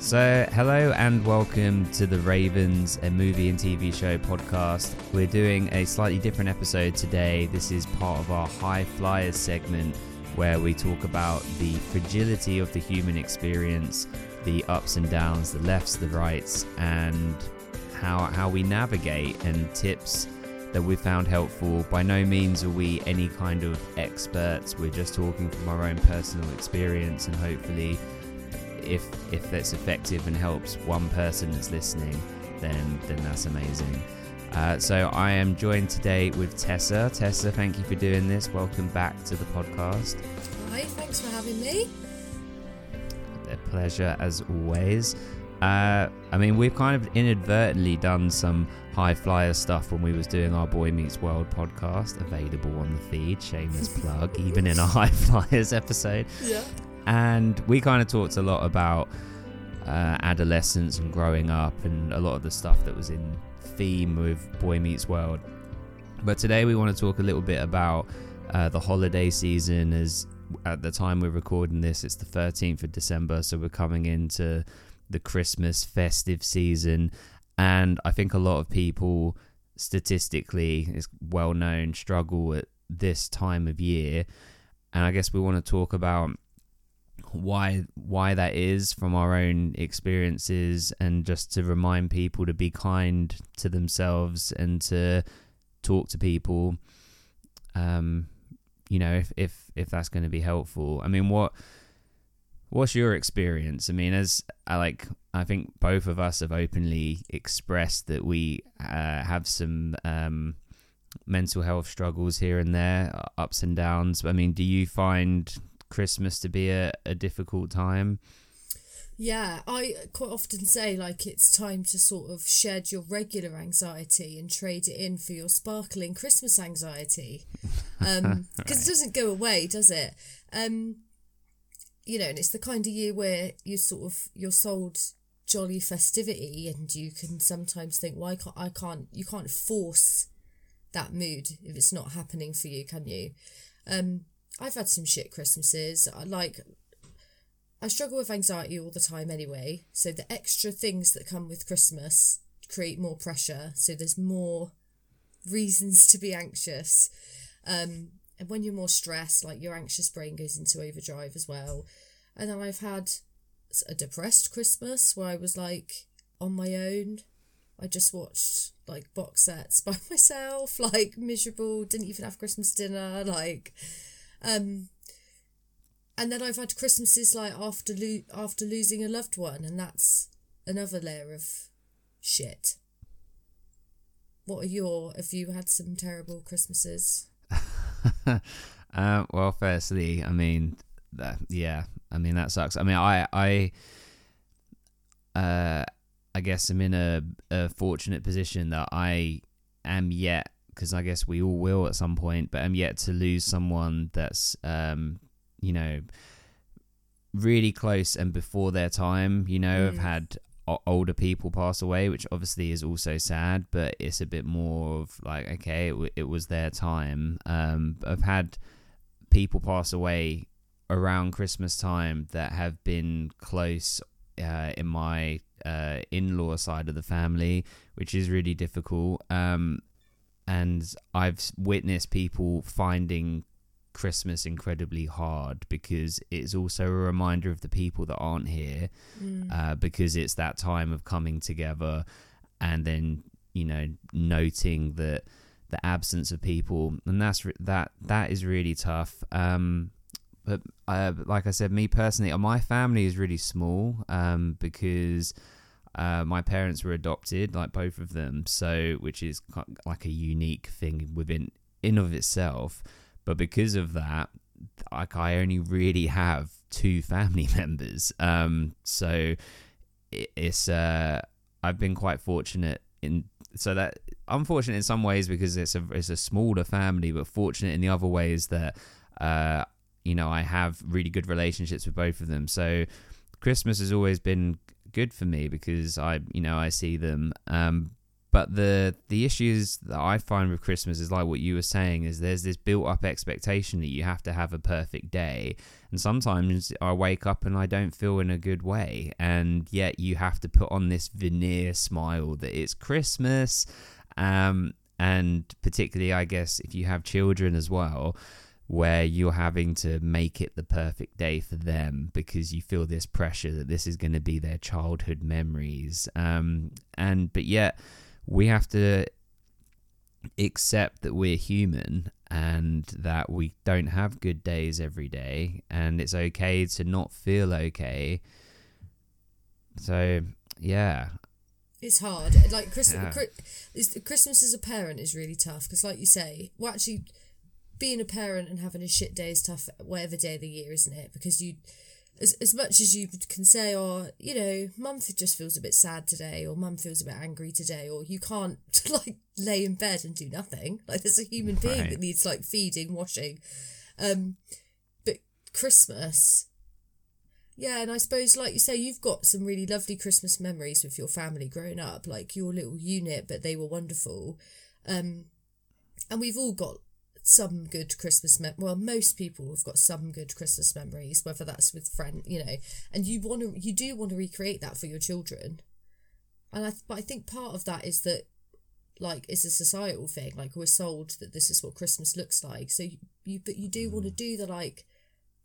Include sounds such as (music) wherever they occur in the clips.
So, hello and welcome to the Ravens, a movie and TV show podcast. We're doing a slightly different episode today. This is part of our High Flyers segment where we talk about the fragility of the human experience, the ups and downs, the lefts, the rights, and how, how we navigate and tips that we found helpful. By no means are we any kind of experts, we're just talking from our own personal experience and hopefully if if that's effective and helps one person that's listening, then then that's amazing. Uh, so I am joined today with Tessa. Tessa, thank you for doing this. Welcome back to the podcast. Hi, thanks for having me. A pleasure as always. Uh, I mean, we've kind of inadvertently done some high flyer stuff when we was doing our Boy Meets World podcast, available on the feed. Shameless (laughs) plug, even in a high (laughs) flyers episode. Yeah. And we kind of talked a lot about uh, adolescence and growing up and a lot of the stuff that was in theme with Boy Meets World. But today we want to talk a little bit about uh, the holiday season. As at the time we're recording this, it's the 13th of December, so we're coming into the Christmas festive season, and I think a lot of people, statistically, is well known, struggle at this time of year. And I guess we want to talk about why why that is from our own experiences and just to remind people to be kind to themselves and to talk to people. Um you know if if if that's going to be helpful. I mean what what's your experience? I mean as i like i think both of us have openly expressed that we uh, have some um mental health struggles here and there ups and downs. I mean do you find Christmas to be a, a difficult time? Yeah, I quite often say like it's time to sort of shed your regular anxiety and trade it in for your sparkling Christmas anxiety. (laughs) Um because right. it doesn't go away, does it? Um you know, and it's the kind of year where you sort of you're sold jolly festivity and you can sometimes think, why can't I can't you can't force that mood if it's not happening for you, can you? Um I've had some shit Christmases. I like I struggle with anxiety all the time anyway, so the extra things that come with Christmas create more pressure, so there's more reasons to be anxious. Um, and when you're more stressed, like your anxious brain goes into overdrive as well. And then I've had a depressed Christmas where I was like on my own. I just watched like box sets (laughs) by myself, like miserable, didn't even have Christmas dinner, like um, and then I've had Christmases like after lo- after losing a loved one, and that's another layer of shit. What are your? Have you had some terrible Christmases? (laughs) uh, well, firstly, I mean, that, yeah, I mean that sucks. I mean, I, I, uh, I guess I'm in a, a fortunate position that I am yet because I guess we all will at some point, but I'm yet to lose someone that's, um, you know, really close and before their time. You know, mm. I've had older people pass away, which obviously is also sad, but it's a bit more of like, okay, it, w- it was their time. Um, I've had people pass away around Christmas time that have been close uh, in my uh, in-law side of the family, which is really difficult. Um, and I've witnessed people finding Christmas incredibly hard because it's also a reminder of the people that aren't here, mm. uh, because it's that time of coming together, and then you know noting that the absence of people, and that's that that is really tough. Um, but uh, like I said, me personally, my family is really small um, because uh, my parents were adopted, like both of them, so which is like a unique thing within in of itself. But because of that, like I only really have two family (laughs) members. Um, so it, it's uh, I've been quite fortunate in so that unfortunate in some ways because it's a it's a smaller family, but fortunate in the other ways that uh, you know I have really good relationships with both of them. So Christmas has always been good for me because I, you know, I see them. Um, but the the issues that I find with Christmas is like what you were saying is there's this built up expectation that you have to have a perfect day, and sometimes I wake up and I don't feel in a good way, and yet you have to put on this veneer smile that it's Christmas, um, and particularly I guess if you have children as well. Where you're having to make it the perfect day for them because you feel this pressure that this is going to be their childhood memories, um, and but yet we have to accept that we're human and that we don't have good days every day and it's okay to not feel okay. So yeah. It's hard. Like christmas yeah. christmas as a parent is really tough because like you say well actually being a parent and having a shit day is tough whatever day of the year isn't it because you as, as much as you can say, oh, you know, mum just feels a bit sad today, or mum feels a bit angry today, or you can't (laughs) like lay in bed and do nothing. Like there's a human being that needs like feeding, washing. Um, but Christmas, yeah, and I suppose like you say, you've got some really lovely Christmas memories with your family growing up, like your little unit, but they were wonderful. Um, and we've all got some good Christmas mem- well most people have got some good Christmas memories whether that's with friend you know and you want to you do want to recreate that for your children and I but I think part of that is that like it's a societal thing like we're sold that this is what Christmas looks like so you, you but you do want to mm. do the like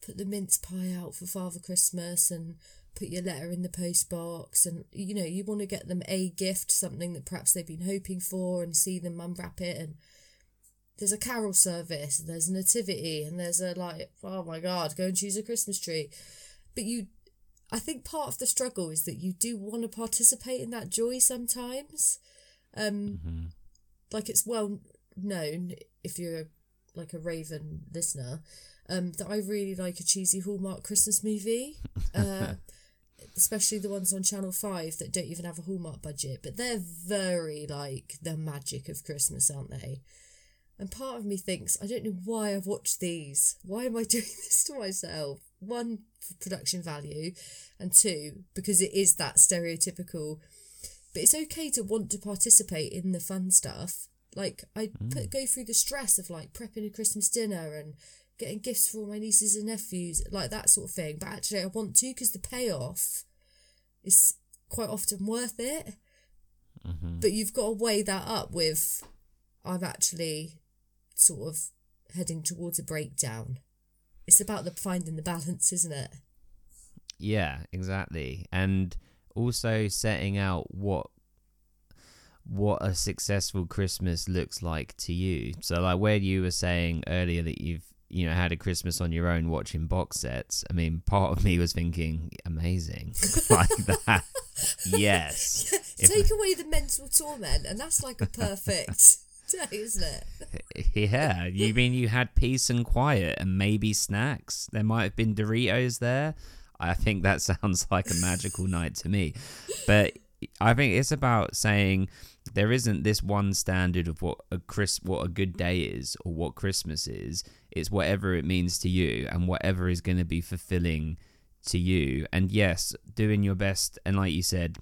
put the mince pie out for Father Christmas and put your letter in the post box and you know you want to get them a gift something that perhaps they've been hoping for and see them unwrap it and there's a carol service, and there's a nativity, and there's a like, oh my god, go and choose a Christmas tree. But you, I think part of the struggle is that you do want to participate in that joy sometimes. Um, mm-hmm. Like it's well known if you're like a Raven listener, um, that I really like a cheesy Hallmark Christmas movie. (laughs) Uh, especially the ones on Channel 5 that don't even have a Hallmark budget, but they're very like the magic of Christmas, aren't they? And part of me thinks, I don't know why I've watched these. Why am I (laughs) doing this to myself? One, for production value, and two, because it is that stereotypical. But it's okay to want to participate in the fun stuff. Like, I mm. put, go through the stress of like prepping a Christmas dinner and getting gifts for all my nieces and nephews, like that sort of thing. But actually, I want to because the payoff is quite often worth it. Mm-hmm. But you've got to weigh that up with I'm actually sort of heading towards a breakdown. It's about the finding the balance, isn't it? Yeah, exactly. And also setting out what what a successful Christmas looks like to you. So like where you were saying earlier that you've you know had a Christmas on your own watching box sets. I mean, part of me was thinking amazing (laughs) like that. (laughs) yes. Take if, away the mental torment and that's like a perfect (laughs) isn't it? (laughs) yeah. You mean you had peace and quiet and maybe snacks? There might have been Doritos there. I think that (laughs) sounds like a magical night to me. But I think it's about saying there isn't this one standard of what a Chris what a good day is or what Christmas is. It's whatever it means to you and whatever is going to be fulfilling to you. And yes, doing your best and like you said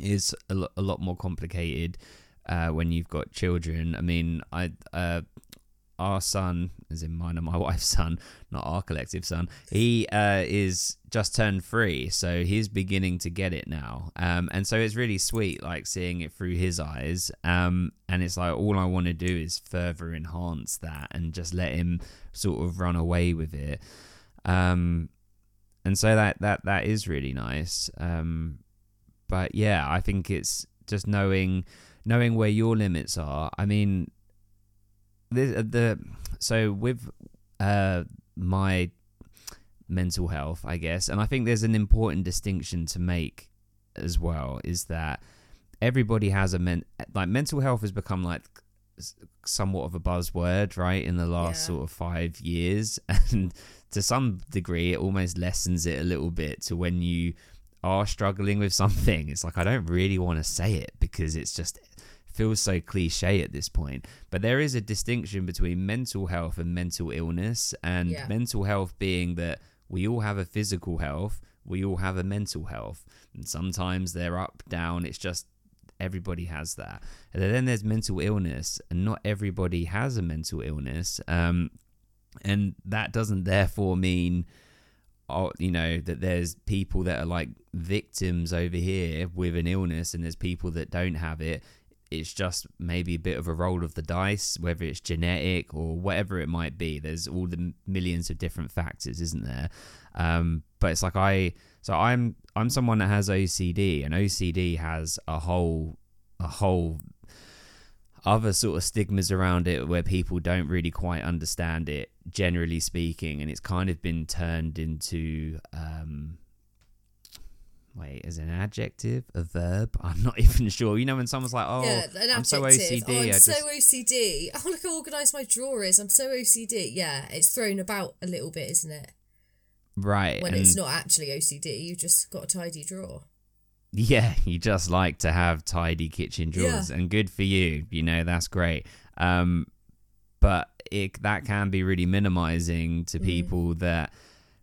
is a, a lot more complicated uh, when you've got children. I mean, I uh, our son, as in mine and my (laughs) wife's son, not our collective son, he uh, is just turned three, so he's beginning to get it now. Um, and so it's really sweet, like seeing it through his eyes. Um, and it's like all I want to do is further enhance that and just let him sort of run away with it. Um, and so that that that is really nice. Um, but yeah, I think it's just knowing knowing where your limits are. I mean, the uh, the so with uh my mental health, I guess, and I think there's an important distinction to make as well is that everybody has a men like mental health has become like somewhat of a buzzword right in the last yeah. sort of five years (laughs) and to some degree it almost lessens it a little bit to when you are struggling with something it's like i don't really want to say it because it's just feels so cliche at this point. But there is a distinction between mental health and mental illness, and yeah. mental health being that we all have a physical health, we all have a mental health, and sometimes they're up, down. It's just everybody has that. And then there's mental illness, and not everybody has a mental illness. Um, and that doesn't therefore mean oh, you know that there's people that are like victims over here with an illness and there's people that don't have it it's just maybe a bit of a roll of the dice whether it's genetic or whatever it might be. There's all the millions of different factors isn't there? Um, but it's like i so i'm i'm someone that has ocd and ocd has a whole a whole other sort of stigmas around it where people don't really quite understand it, generally speaking, and it's kind of been turned into um, wait, is it an adjective, a verb? (laughs) I'm not even sure. You know, when someone's like, "Oh, yeah, an I'm so OCD," oh, I'm I so OCD. (laughs) Oh, look how organised my drawer is. I'm so OCD. Yeah, it's thrown about a little bit, isn't it? Right. When it's not actually OCD, you've just got a tidy drawer. Yeah, (laughs) you just like to have tidy kitchen drawers, yeah. and good for you. You know, that's great. Um, but it that can be really minimizing to mm. people that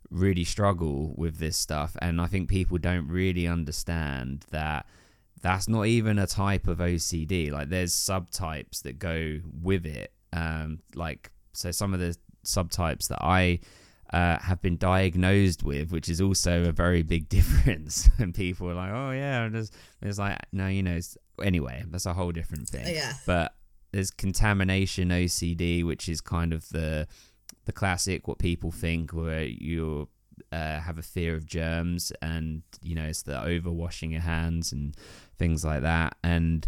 really struggle with this stuff, and I think people don't really understand that that's not even a type of OCD. Like, there's subtypes that go with it. Um, like, so some of the subtypes that I uh, have been diagnosed with, which is also a very big (laughs) difference. and people are like, "Oh yeah," and it's, it's like, no, you know. anyway, that's a whole different thing. Oh, yeah. But there's contamination OCD, which is kind of the the classic what people think, where you uh, have a fear of germs, and you know it's the over washing your hands and things like that, and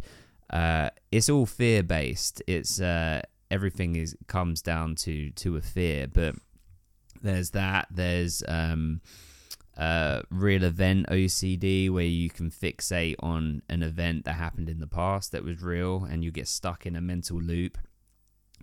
uh, it's all fear based. It's uh, everything is comes down to to a fear, but there's that. There's um, uh, real event OCD, where you can fixate on an event that happened in the past that was real, and you get stuck in a mental loop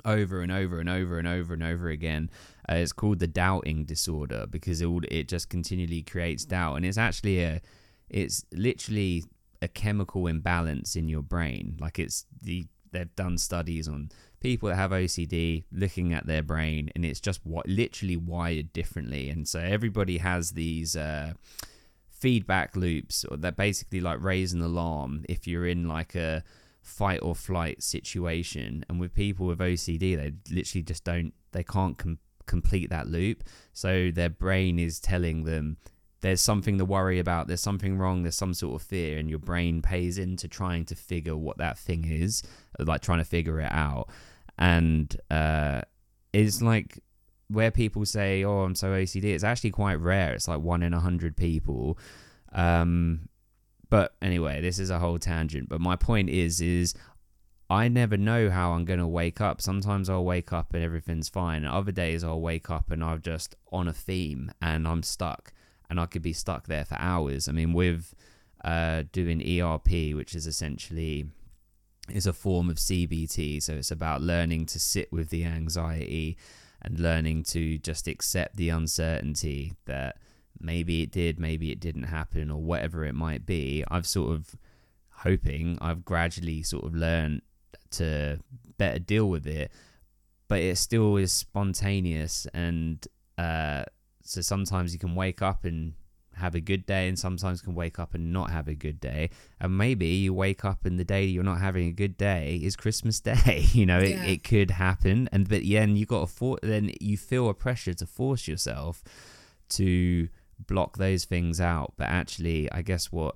over and over and over and over and over again. Uh, it's called the doubting disorder because it it just continually creates doubt, and it's actually a it's literally a chemical imbalance in your brain. Like it's the they've done studies on people that have OCD looking at their brain and it's just what literally wired differently. And so everybody has these uh, feedback loops that basically like raise an alarm if you're in like a fight or flight situation. And with people with OCD, they literally just don't, they can't com- complete that loop. So their brain is telling them, there's something to worry about, there's something wrong, there's some sort of fear, and your brain pays into trying to figure what that thing is, like trying to figure it out and uh, is like where people say, "Oh, I'm so OCD." It's actually quite rare. It's like one in a hundred people. Um, but anyway, this is a whole tangent. But my point is, is I never know how I'm gonna wake up. Sometimes I'll wake up and everything's fine. Other days I'll wake up and I'm just on a theme and I'm stuck, and I could be stuck there for hours. I mean, with uh, doing ERP, which is essentially is a form of CBT. So it's about learning to sit with the anxiety and learning to just accept the uncertainty that maybe it did, maybe it didn't happen, or whatever it might be. I've sort of hoping I've gradually sort of learned to better deal with it, but it still is spontaneous and uh, so sometimes you can wake up and have a good day and sometimes can wake up and not have a good day and maybe you wake up and the day you're not having a good day is christmas (laughs) day you know yeah. it, it could happen and but then you got to for- then you feel a pressure to force yourself to block those things out but actually i guess what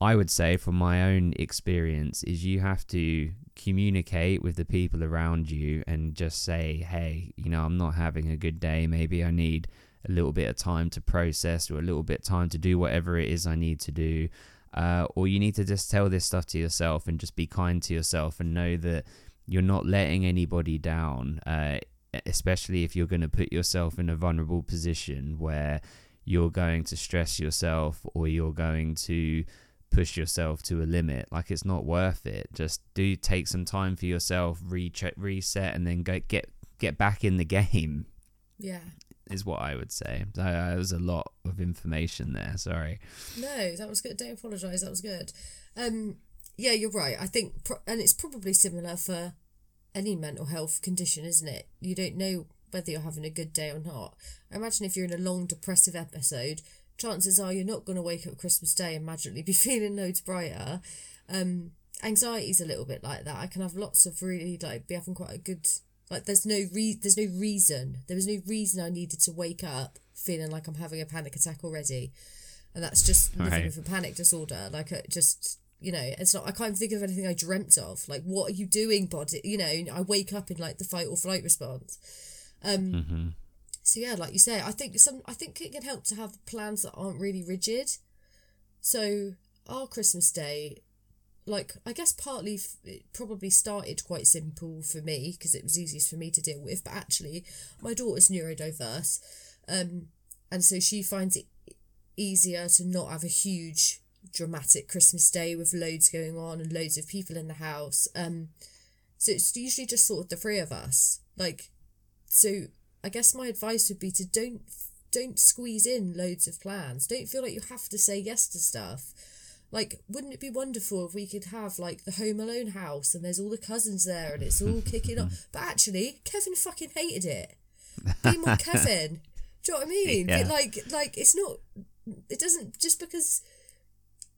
i would say from my own experience is you have to communicate with the people around you and just say hey you know i'm not having a good day maybe i need a little bit of time to process or a little bit of time to do whatever it is I need to do. Uh, or you need to just tell this stuff to yourself and just be kind to yourself and know that you're not letting anybody down, uh, especially if you're going to put yourself in a vulnerable position where you're going to stress yourself or you're going to push yourself to a limit. Like it's not worth it. Just do take some time for yourself, recheck, reset, and then go get get back in the (laughs) game. Yeah, is what I would say. There was a lot of information there. Sorry. No, that was good. Don't apologise. That was good. Um, yeah, you're right. I think, pro- and it's probably similar for any mental health condition, isn't it? You don't know whether you're having a good day or not. I imagine if you're in a long depressive episode, chances are you're not going to wake up Christmas Day and magically (laughs) be feeling loads brighter. Um, anxiety's a little bit like that. I can have lots of really like be having quite a good like. There's no re there's no reason. There was no reason I needed to wake up feeling like I'm having a panic attack already, and that's just living Right. with a panic disorder. Like it just you know, it's not. I can't think of anything I dreamt of. Like what are you doing, body? You know, I wake up in like the fight or flight response. Um, hmm so yeah, like you say, I think some. I think it can help to have plans that aren't really rigid. So our Christmas day, like I guess partly f- it probably started quite simple for me because it was easiest for me to deal with. But actually, my daughter's neurodiverse, um, and so she finds it easier to not have a huge dramatic Christmas day with loads going on and loads of people in the house. Um, so it's usually just sort of the three of us. Like, so I guess my advice would be to don't don't squeeze in loads of plans. Don't feel like you have to say yes to stuff. Like, wouldn't it be wonderful if we could have like the Home Alone house and there's all the cousins there and it's all kicking off? (laughs) But actually, Kevin fucking hated it. Be more Kevin. Do you know what I mean? Yeah. But like, like it's not. It doesn't just because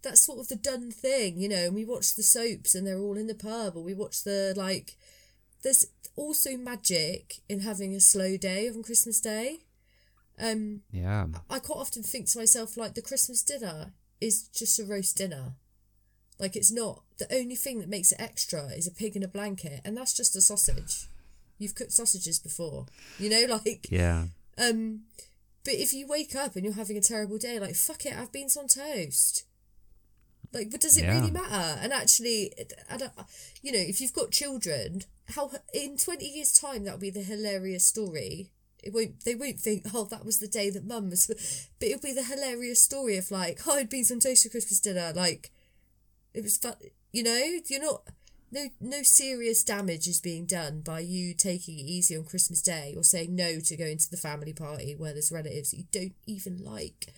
that's sort of the done thing, you know. And we watch the soaps and they're all in the pub, or we watch the like. There's also magic in having a slow day on Christmas Day. Um, Yeah. I quite often think to myself like the Christmas dinner is just a roast dinner. Like it's not the only thing that makes it extra is a pig in a blanket, and that's just a sausage. You've cooked sausages before, you know, (laughs) like Yeah. um. But if you wake up and you're having a terrible day, like fuck it, I've beans on toast. Like, but does it Yeah. really matter? And actually, I don't, you know, if you've got children, how in twenty years' time that'll be the hilarious story. It won't. They won't think, oh, that was the day that mum was. (laughs) But it'll be the hilarious story of like, oh, I'd been some toast for Christmas dinner. Like, it was fun. You know, you're not. No, no serious damage is being done by you taking it easy on Christmas Day or saying no to going to the family party where there's relatives that you don't even like.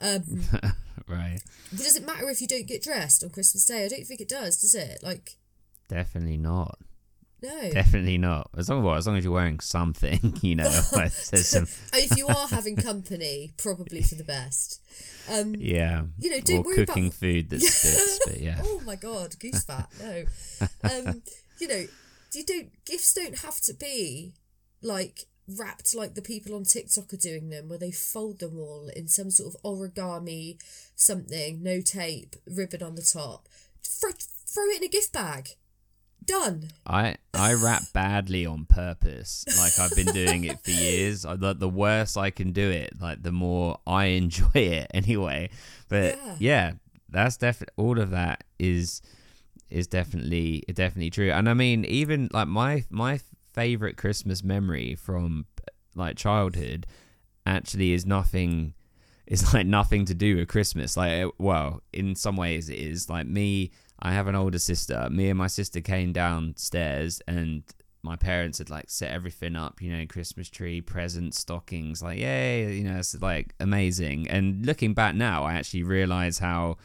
Um, (laughs) Right. does it matter if you don't get dressed on Christmas Day? I don't think it does, does it? Like, Definitely not. no. Definitely not. As long as as long as you're wearing something, (laughs) you know. (laughs) some, if you are having company, probably for the best. Um, yeah. you know, don't or worry cooking about. food that spits, but yeah. Oh my god, goose fat. No. Um, you know, you don't. Gifts don't have to be like wrapped like the people on TikTok are doing them, where they fold them all in some sort of origami something, no tape, ribbon on the top. Throw, throw it in a gift bag. Done. I I wrap badly on purpose. Like I've been doing it for years. I, the, the worse I can do it, like the more I (laughs) enjoy it anyway. But Yeah. yeah, that's definitely all of that is is definitely definitely true. And I mean, even like my my favorite Christmas memory from like childhood actually is nothing is like nothing to do with Christmas. Like, well, in some ways it is. Like me, I have an older sister. Me and my sister came downstairs, and my parents had like set everything up. You know, Christmas tree, presents, stockings. Like, yay! You know, it's like amazing. And looking back now, I actually realize how.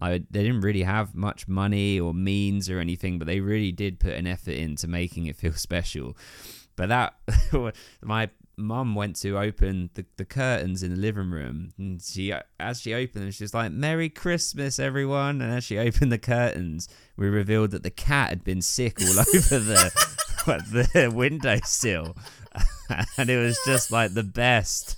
I, they didn't really have much money or means or anything, but they really did put an effort into making it feel (laughs) special. But that, (laughs) my mum went to open the, the curtains in the living room, and she, as she opened them, she was like, "Merry Christmas, everyone!" And as she (laughs) opened the curtains, we revealed that the cat had been sick all over the the windowsill, and it was just like the best.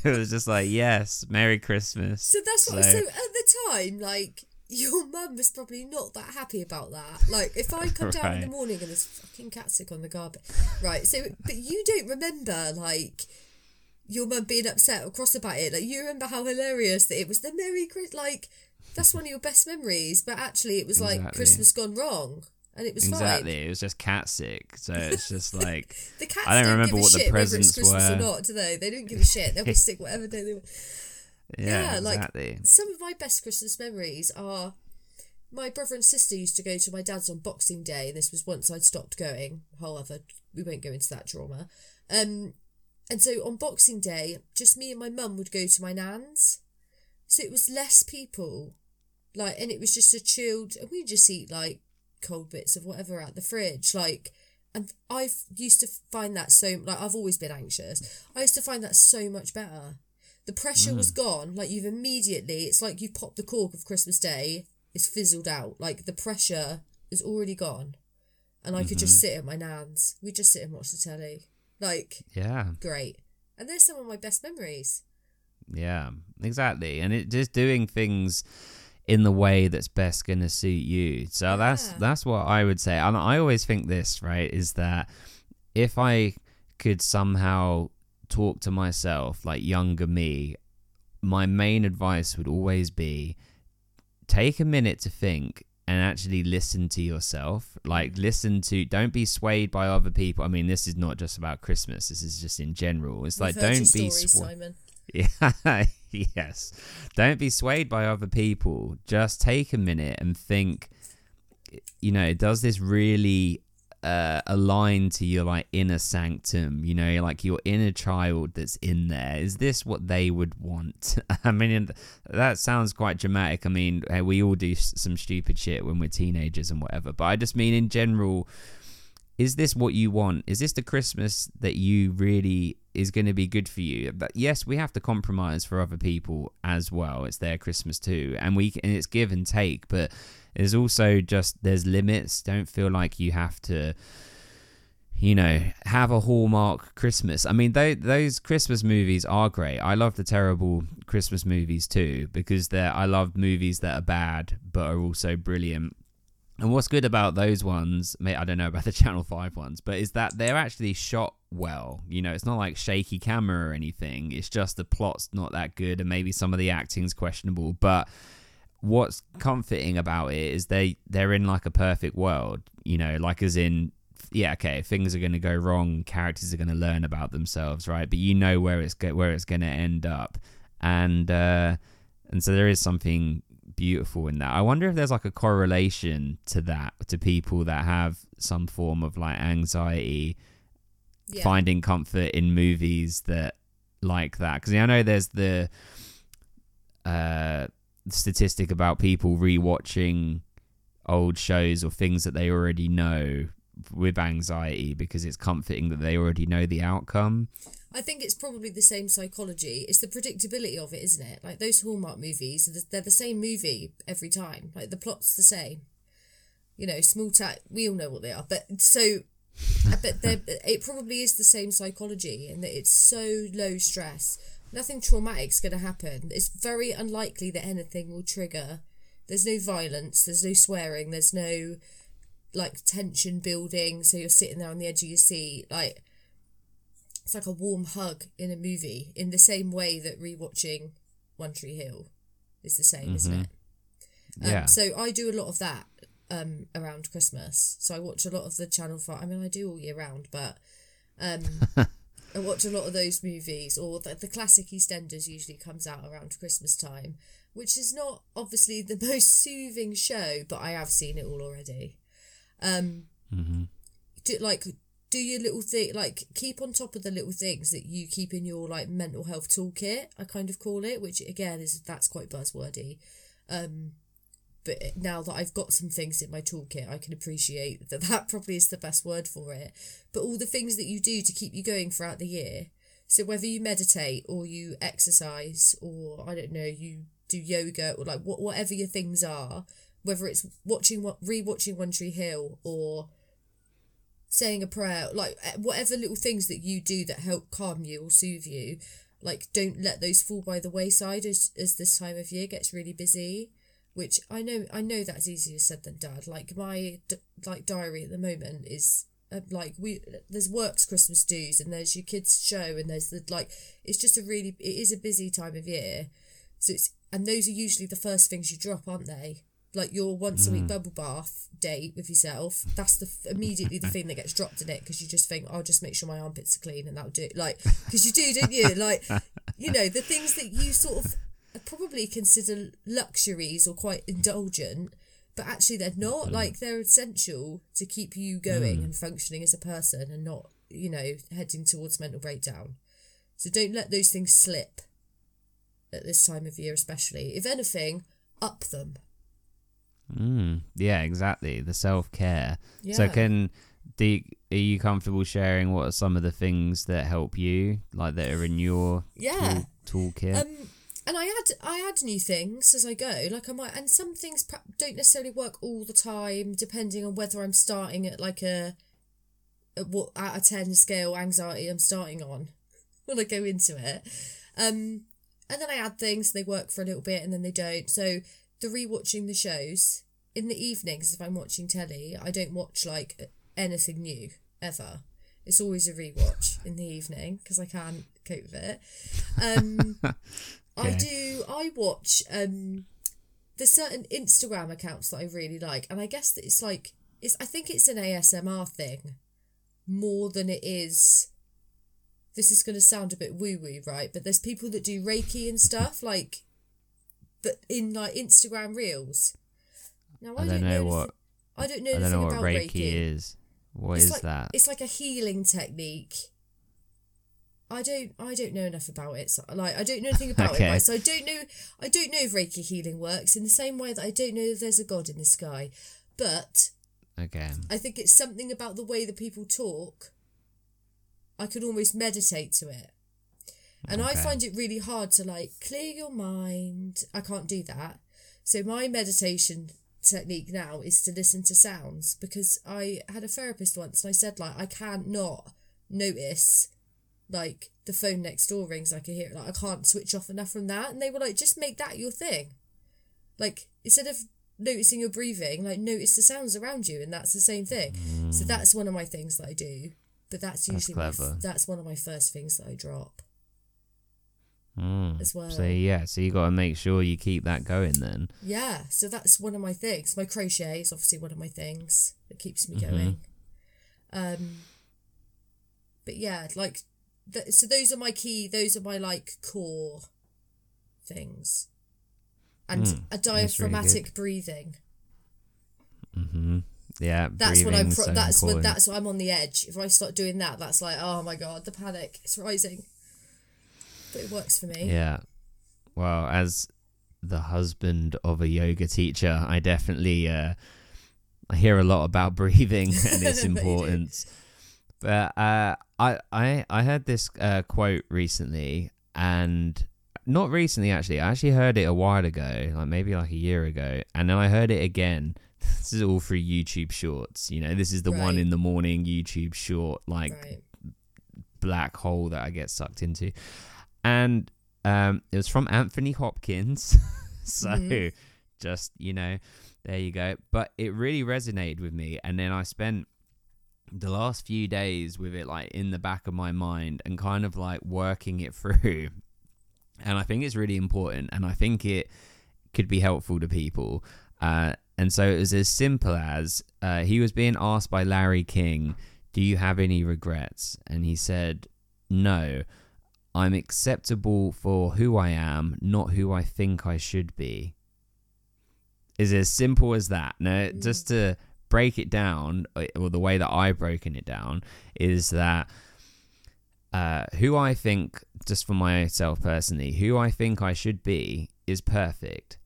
(laughs) it was just like, yes, Merry Christmas. So that's what. So- So, at the time, like your mum was probably not that happy about that. Like if I come down in the morning and there's fucking cat sick on the carpet, right? So, but you don't remember like your mum being upset or cross about it. Like you remember how hilarious that it was the Merry Christmas. Like that's one of your best memories. But actually, it was like Exactly. Christmas gone wrong, and it was Exactly, fine. it was just cat sick. So it's just (laughs) like The cats I don't don't, remember what the shit whether it's presents Christmas or were. not, do they? They don't give a (laughs) shit. They'll be sick whatever day they want. yeah, Yeah, like- exactly. some of my best Christmas memories are my brother and sister used to go to my dad's on Boxing Day. This was once I'd stopped going. However, we won't go into that drama. Um, and so on Boxing Day, just me and my mum would go to my nan's. So it was less people, like, and it was just a chilled. And we just eat like cold bits of whatever out the fridge, like. And I've used to find that so like I've always been anxious. I used to find that so much better. The pressure was gone. Like you've immediately, it's like you've popped the cork of Christmas Day It's fizzled out. Like the pressure is already gone, and I could just Mm-hmm. sit at my nan's. We just sit and watch the telly. Like Yeah. great, and there's some of my best memories. Yeah, exactly. And it just doing things in the way that's best going to suit you. So that's Yeah. that's what I would say. And I always think this, right, is that if I could somehow talk to myself like younger me, my main advice would always be take a minute to think and actually listen to yourself. Like listen to don't be swayed by other people. I mean, this is not just about Christmas. This is just in general. It's like We've your don't be stories, swa- Simon. (laughs) yeah, (laughs) yes. Don't be swayed by other people. Just take a minute and think, you know, does this really uh, align to your like inner sanctum? You know, like your inner child that's in there. Is this what they would want? (laughs) I mean, that sounds quite dramatic. I mean, we all do some stupid shit when we're teenagers and whatever. But I just mean in general, is this what you want? Is this the Christmas that you really is going to be good for you? But yes, we have to compromise for other people as well. It's their Christmas too, and we and it's give and take. But there's also just there's limits. Don't feel like you have to. You know, have a hallmark Christmas. I mean, those those Christmas movies are great. I love the terrible Christmas movies too because they're. I love movies that are bad but are also brilliant. And what's good about those ones, I don't know about the (laughs) Channel 5 ones, but is that they're actually shot well. You know, it's not like shaky camera or anything. It's just the plot's not that good and maybe some of the acting's questionable. But what's comforting about it is they they're in like a perfect world, you know, like as in yeah, okay, things are going to go wrong, characters are going to learn about themselves, right? But you know where it's go- where it's going to end up. And uh and so there is something beautiful in that. I wonder if there's like a correlation to that to people that have some form of like anxiety Yeah. finding comfort in movies that like that because I know there's the uh statistic about people rewatching old shows or things that they already know with anxiety because it's comforting that they already know the outcome. I think it's probably the same psychology. It's the predictability of it, isn't it? Like those Hallmark movies, they're- the same movie every time. Like the plot's the same. You know, small tack. We all know what they are, but so, but (laughs) it probably is the same psychology, in that it's so low stress. Nothing traumatic's going to happen. It's very unlikely that anything will trigger. There's no violence. There's no swearing. There's no like tension building. So you're sitting there on the edge of your seat, like it's like a warm hug in a movie in the same way that rewatching One Tree Hill is the same, isn't it? Um, Yeah. So I do a lot of that um, around Christmas. So I watch a lot of the Channel Five. I mean, I do all year round, but um, (laughs) I watch a lot of those movies. Or the, the classic EastEnders usually comes out around Christmas time, which is not obviously the (laughs) most soothing show, but I have seen it all already. Um, hmm do like do your little thing like keep on top of the little things that you keep in your like mental health toolkit i kind of call it which again is that's quite buzzwordy. Um but now that i've got some things in my toolkit i can appreciate (laughs) that that probably is the best word for it. But all the things that you do to keep you going throughout the year so whether you meditate or you exercise or i don't know you do yoga or like what, whatever your things are whether it's watching what rewatching one tree hill or saying a prayer, like eh, whatever little things that you do that help calm you or soothe you, like don't let those fall by the wayside as as this time of year gets really busy. Which I know, I know that's easier said than done. Like my like diary at the moment is uh, like we there's works Christmas dues and there's your kids show and there's the like it's just a really it is a busy time of year. So it's and those are usually the first things you drop, aren't they? Like your once a week hmm. bubble bath date with yourself. That's the immediately the (laughs) thing that gets dropped in it because you just think, I'll just make sure my armpits are clean and that'll do. it. Like because you do, don't you? Like you know the things that you sort of probably consider luxuries or quite indulgent, but actually they're not. Hmm. Like they're essential to keep you going hmm. and functioning as a person and not you know heading towards mental breakdown. So don't let those things slip at this time of year, especially. If anything, up them. Mm, yeah, exactly. The self care. So can you, are you comfortable sharing what are some of the things that help you, like that are in your Yeah. tool, toolkit? Um, and I add I add new things as I go. Like I might, and some things don't necessarily work all the time, depending on whether I'm starting at like a, a what out of ten scale anxiety I'm starting on (laughs) when I go into it. Um, and then I add things, they work for a little bit, and then they don't. So the rewatching the shows in the evenings, if I'm watching telly, I don't watch like anything new ever. It's always a rewatch in the evening because I can't cope with it. Um, (laughs) I do. I watch. Um, there's certain Instagram accounts that I really like, and I guess that it's like it's. I think it's an ASMR thing more than it is. This is going to sound a bit woo woo, right? But there's people that do Reiki and stuff like, but in like Instagram reels. Now I, I don't, know, know what. I don't know. I don't know what Reiki, Reiki, is. What it's is like, that? It's like a healing technique I don't I don't know enough about it. So, like I don't know anything about (laughs) okay. it. Right? So I don't know I don't know if Reiki healing works in the same way that I don't know if there's a god in the sky. But okay. I think it's something about the way that people talk. I could almost meditate to it. And okay. I find it really hard to like clear your mind. I can't do that. So my meditation technique now is to listen to sounds because I had a therapist once and I said like I can't not notice like the phone next door rings, I can hear it. Like I can't switch off enough from that, and they were like, just make that your thing. Like instead of noticing your breathing, like notice the sounds around you, and that's the same thing. Mm. So that's one of my things that I do. But that's usually that's, my, that's one of my first things that I drop. Mm. As well. So yeah, so you got to make sure you keep that going then. Yeah, so that's one of my things. My crochet is obviously one of my things that keeps me mm-hmm. going. Um, but yeah, like th- so those are my key. Those are my like core things, and mm, a diaphragmatic really breathing. Mm-hmm. Yeah, that's what I'm. Pro- so that's important. what. That's what I'm on the edge. If I start doing that, that's like, oh my god, the panic is rising. But it works for me. Yeah. Well, as the husband of a yoga teacher, I definitely uh, I hear a lot about (laughs) breathing and (laughs) its importance. But uh, I I I heard this uh, quote recently, and not recently actually. I actually heard it a while ago, like maybe like a year ago, and then I heard it again. (laughs) This is all through YouTube Shorts. You know, this is the right. one in the morning YouTube short, like right. black hole that I get sucked into, and um, it was from Anthony Hopkins. (laughs) so mm-hmm. just you know, there you go. But it really resonated with me, and then I spent the last few days with it like in the back of my mind and kind of like working it (laughs) through. And I think it's really important and I think it could be helpful to people. Uh, and so it was as simple as uh, he was being asked by Larry King, Do you have any regrets? And he said, No, I'm acceptable for who I am, not who I think I should be. Is as simple as that. No, mm. just to break it down, uh, or the way that I've broken it down, is that uh, who I think, just for myself personally, who I think I should be is perfect.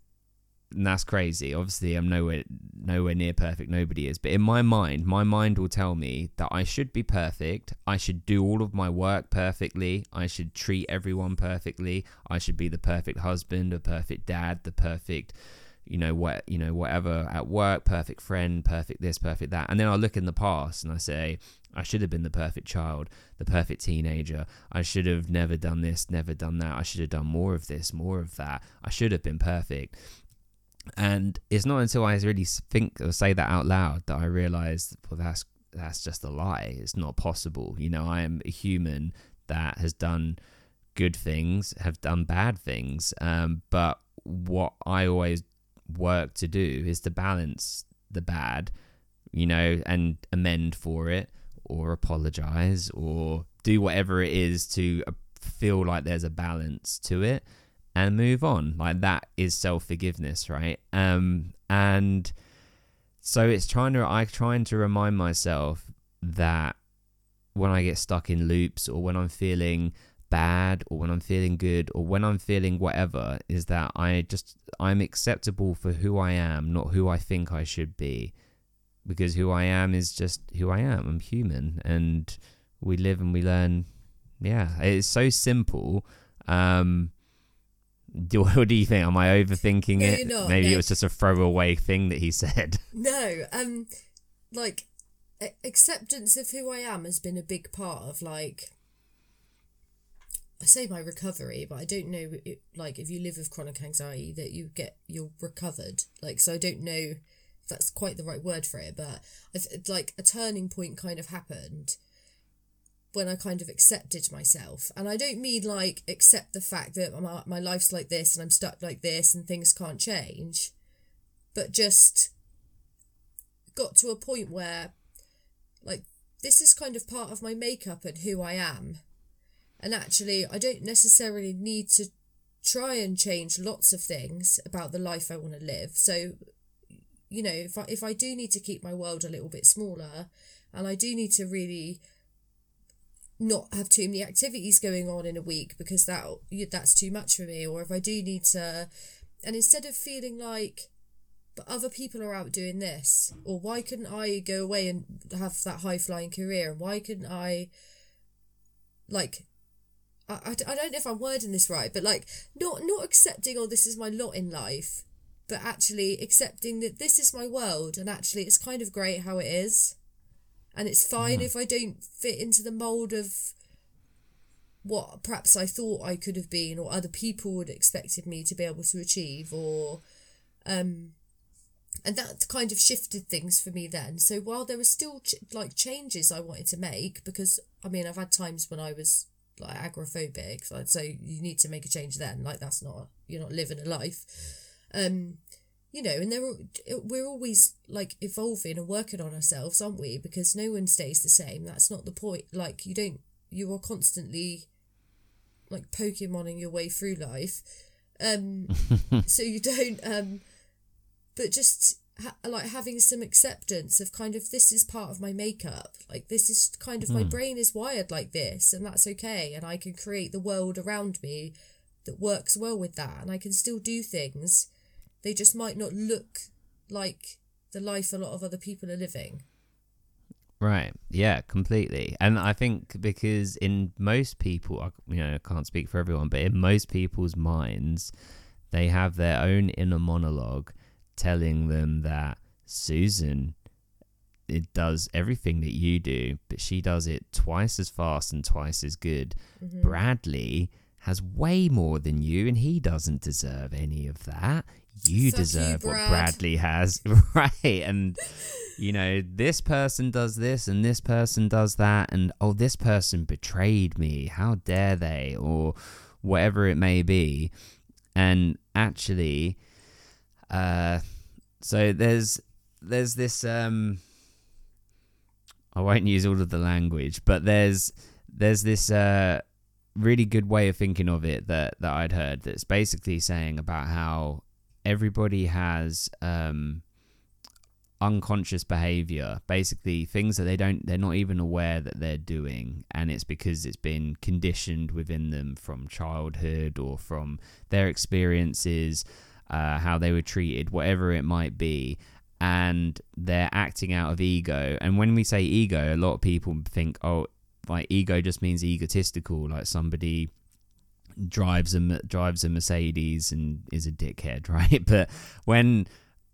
And that's crazy. Obviously, I'm nowhere nowhere near perfect. Nobody is. But in my mind, my mind will tell me that I should be perfect. I should do all of my work perfectly. I should treat everyone perfectly. I should be the perfect husband, the perfect dad, the perfect you know what you know whatever at work perfect friend perfect this perfect that and then i look in the past and i say i should have been the perfect child the perfect teenager i should have never done this never done that i should have done more of this more of that i should have been perfect and it's not until i really think or say that out loud that i realize well that's that's just a lie. It's not possible. You know i am a human that has done good things have done bad things. Um, but what i always work to do is to balance the bad, you know, and amend for it or apologize or do whatever it is to uh, feel like there's a balance to it and move on. Like that is self forgiveness, right? Um, and so it's trying to I trying to remind myself that when I get stuck in loops or when I'm feeling bad or when I'm feeling good or when I'm feeling whatever is that I just I'm acceptable for who I am, not who I think I should be. Because who I am is just who I am. I'm human and we live and we learn. Yeah, it's so simple. Um Do, (laughs) what do you think? Am I overthinking No, it? you're not, Maybe no. it was just a throwaway thing that he said. (laughs) No, um, like acceptance of who I am has been a big part of like. I say my recovery, but I don't know. It, like, if you live with chronic anxiety, that you get you're recovered. Like, so I don't know if that's quite the right word for it, but I've, like a turning point kind of happened when I kind of accepted myself, and I don't mean like accept the fact that my my life's like this and I'm stuck like this and things can't change, but just got to a point where like this is kind of part of my makeup and who I am. And actually, I don't necessarily need to try and change lots of things about the life I want to live. So, you know, if I if I do need to keep my world a little bit smaller, and I do need to really not have too many activities going on in a week because that that's too much for me, or if I do need to, and instead of feeling like but other people are out doing this or why couldn't i go away and have that high flying career? why couldn't i like I, I, I don't know if i'm wording this right but like not not accepting oh this is my lot in life but actually accepting that this is my world and actually it's kind of great how it is and it's fine if i don't fit into the mold of what perhaps i thought i could have been or other people would expected me to be able to achieve or um and that kind of shifted things for me then. So while there were still ch- like changes i wanted to make because i mean i've had times when i was like agoraphobic so, so you need to make a change then like that's not you're not living a life. Um you know and there we're always like evolving and working on ourselves aren't we? Because no one stays the same. That's not the point. Like you don't you are constantly like pokemoning your way through life. Um (laughs) so you don't um but just ha- like having some acceptance of kind of this is part of my makeup. Like this is kind of my brain is wired like this and that's okay and i can create the world around me that works well with that and i can still do things they just might not look like the life a lot of other people are living Right. Yeah, completely. And I think because in most people, I- you know, I can't speak for everyone, but in most people's minds, they have their own inner monologue telling them that Susan it does everything that you do, but she does it twice as fast and twice as good. Mm-hmm. Bradley has way more than you and he doesn't deserve any of that. You Fuck you, deserve what Bradley has. (laughs) right. And you know, this person does this and this person does that, and oh, this person betrayed me. How dare they? Or whatever it may be. And actually, uh, so there's there's this um, I won't use all of the language, but there's there's this uh really good way of thinking of it that that I'd heard that's basically saying about how everybody has um unconscious behavior basically things that they don't they're not even aware that they're doing and it's because it's been conditioned within them from childhood or from their experiences uh, how they were treated whatever it might be and they're acting out of ego. And when we say ego a lot of people think oh like ego just means egotistical like somebody drives a drives a mercedes and is a dickhead (laughs) right? But when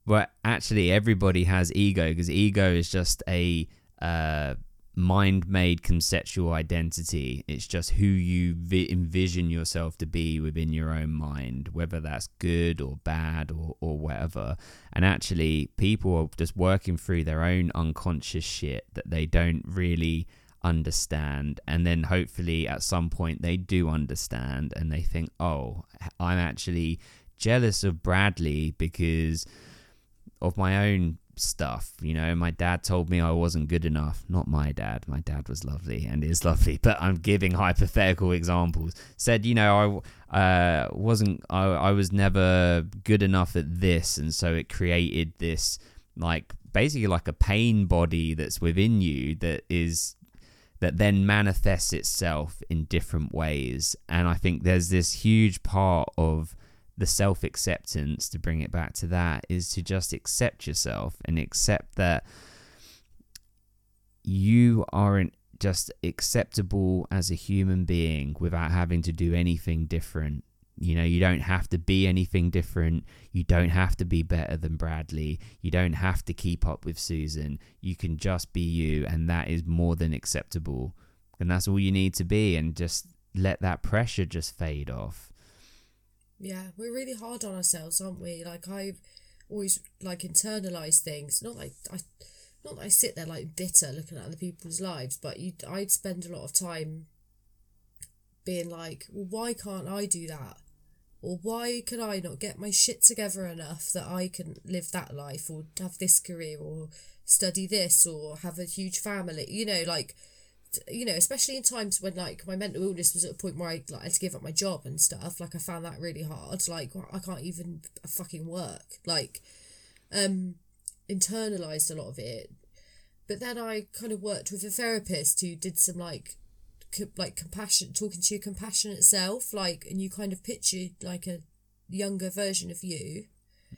but actually everybody has ego because ego is just a uh, mind-made conceptual identity. It's just who you vi- envision yourself to be within your own mind whether that's good or bad or, or whatever. And actually people are just working through their own unconscious shit that they don't really understand and then hopefully at some point they do understand and they think oh i'm actually jealous of bradley because of my own stuff. You know, my dad told me I wasn't good enough. Not my dad. My dad was lovely and is lovely, (laughs) but I'm giving hypothetical examples. Said, you know, I uh, wasn't, I, I was never good enough at this. And so it created this, like, basically like a pain body that's within you that is that then manifests itself in different ways. And I think there's this huge part of the self acceptance, to bring it back to that, is to just accept yourself and accept that you aren't just acceptable as a human being without having to do anything different. You know, you don't have to be anything different. You don't have to be better than Bradley. You don't have to keep up with Susan. You can just be you, and that is more than acceptable. And that's all you need to be, and just let that pressure just fade off. Yeah, we're really hard on ourselves, aren't we? Like I've always like internalized things. Not like I, not that I sit there like bitter looking at other people's lives, but you, I'd spend a lot of time being like, well, why can't I do that? Or why can I not get my shit together enough that I can live that life or have this career or study this or have a huge family? You know, like, you know, especially in times when like my mental illness was at a point where I like had to give up my job and stuff. Like I found that really hard. Like I can't even fucking work. Like, um, internalized a lot of it. But then I kind of worked with a therapist who did some like like compassion talking to your compassionate self like and you kind of picture like a younger version of you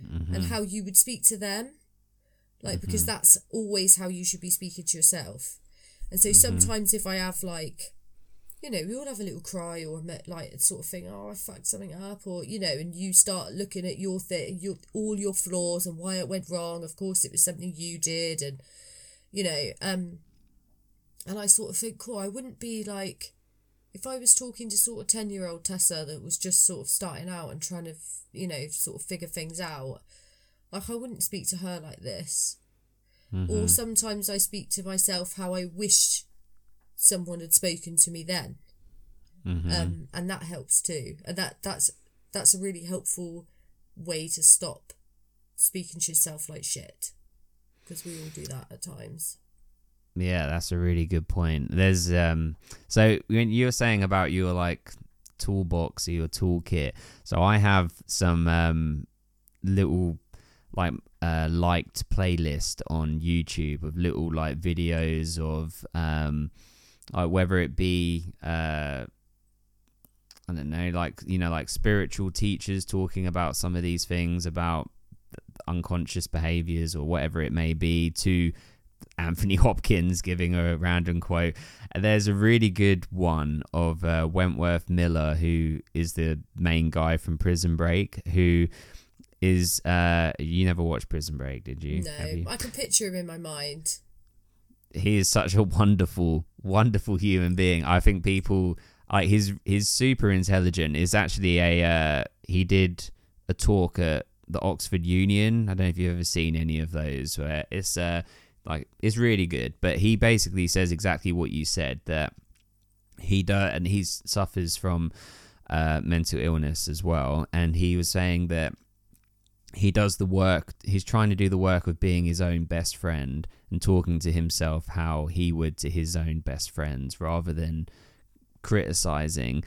mm-hmm. and how you would speak to them like mm-hmm. because that's always how you should be speaking to yourself and so mm-hmm. sometimes if i have like you know we all have a little cry or like sort of thing oh i fucked something up or you know and you start looking at your thing your all your flaws and why it went wrong of course it was something you did and you know um and I sort of think, cool, I wouldn't be like, if I was talking to sort of 10 year old Tessa that was just sort of starting out and trying to, you know, sort of figure things out, like I wouldn't speak to her like this. Mm-hmm. Or sometimes I speak to myself how I wish someone had spoken to me then. Mm-hmm. Um, and that helps too. And that that's that's a really helpful way to stop speaking to yourself like shit. Because we all do that at times. Yeah, that's a really good point. There's um so when you were saying about your like toolbox or your toolkit. So I have some um little like uh liked playlist on YouTube of little like videos of um like whether it be uh I don't know, like you know, like spiritual teachers talking about some of these things about unconscious behaviors or whatever it may be to Anthony (laughs) Hopkins giving a random quote. There's a really good one of uh, Wentworth Miller, who is the main guy from Prison Break, who is uh you never watched Prison Break, did you? No, you? I can picture him in my mind. He is such a wonderful, wonderful human being. I think people like he's he's super intelligent. Is actually a uh, he did a talk at the Oxford Union. I don't know if you've ever seen any of those where it's uh like it's really good. But he basically says exactly what you said that he does and he suffers from uh, mental illness as well. And he was saying that he does the work he's trying to do the work of being his own best friend and talking to himself how he would to his own best friends rather than criticizing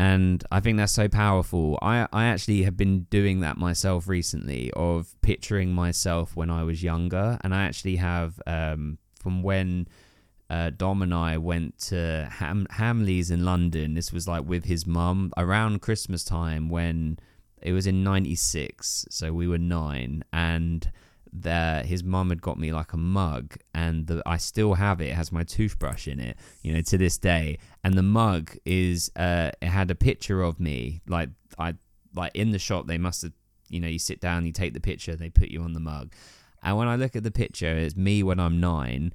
and I think that's so powerful. I, I actually have been doing that myself recently of picturing myself when I was younger, and I actually have um, from when uh, Dom and I went to Ham- Hamleys in London. This was like with his mum around Christmas time when it was in '96, so we were nine, and that his mum had got me like a mug and the, I still have it. it has my toothbrush in it you know to this day. And the mug is uh it had a picture of me like I like in the shop they must have you know you sit down you take the picture they put you on the mug. And when I look at the picture it's me when I'm 9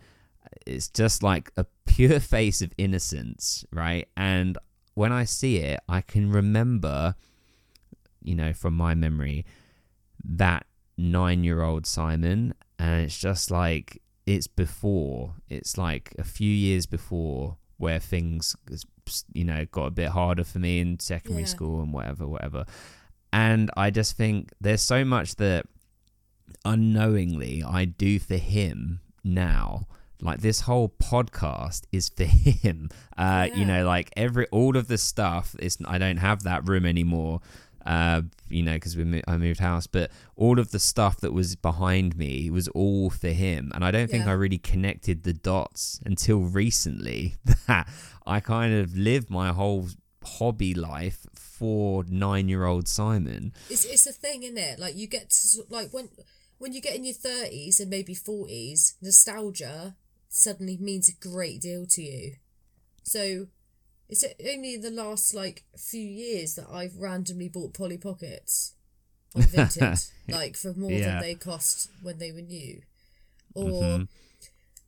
it's just like a pure (laughs) face of innocence right? And when I see it I can remember you know from my memory that nine year old Simon, and it's just like it's before, it's like a few years before where things, you know, got a bit harder for me in secondary yeah. school and whatever, whatever. And I just think there's so much that unknowingly I do for him now like this whole podcast is for (laughs) him uh yeah. you know like every all of the stuff is i don't have that room anymore uh, you know, because we mo- I moved house. But all of the stuff that was behind me was all for him, and I don't think yeah. I really connected the dots until recently. (laughs) That I kind of lived my whole hobby life for nine-year-old Simon. It's it's a thing, isn't it? Like you get to like when when you get in your thirties and maybe forties, nostalgia suddenly means a great deal to you. So It's only the last like few years that I've randomly bought Polly Pockets on (laughs) Vinted, like for more Yeah. than they cost when they were new. Or Mhm.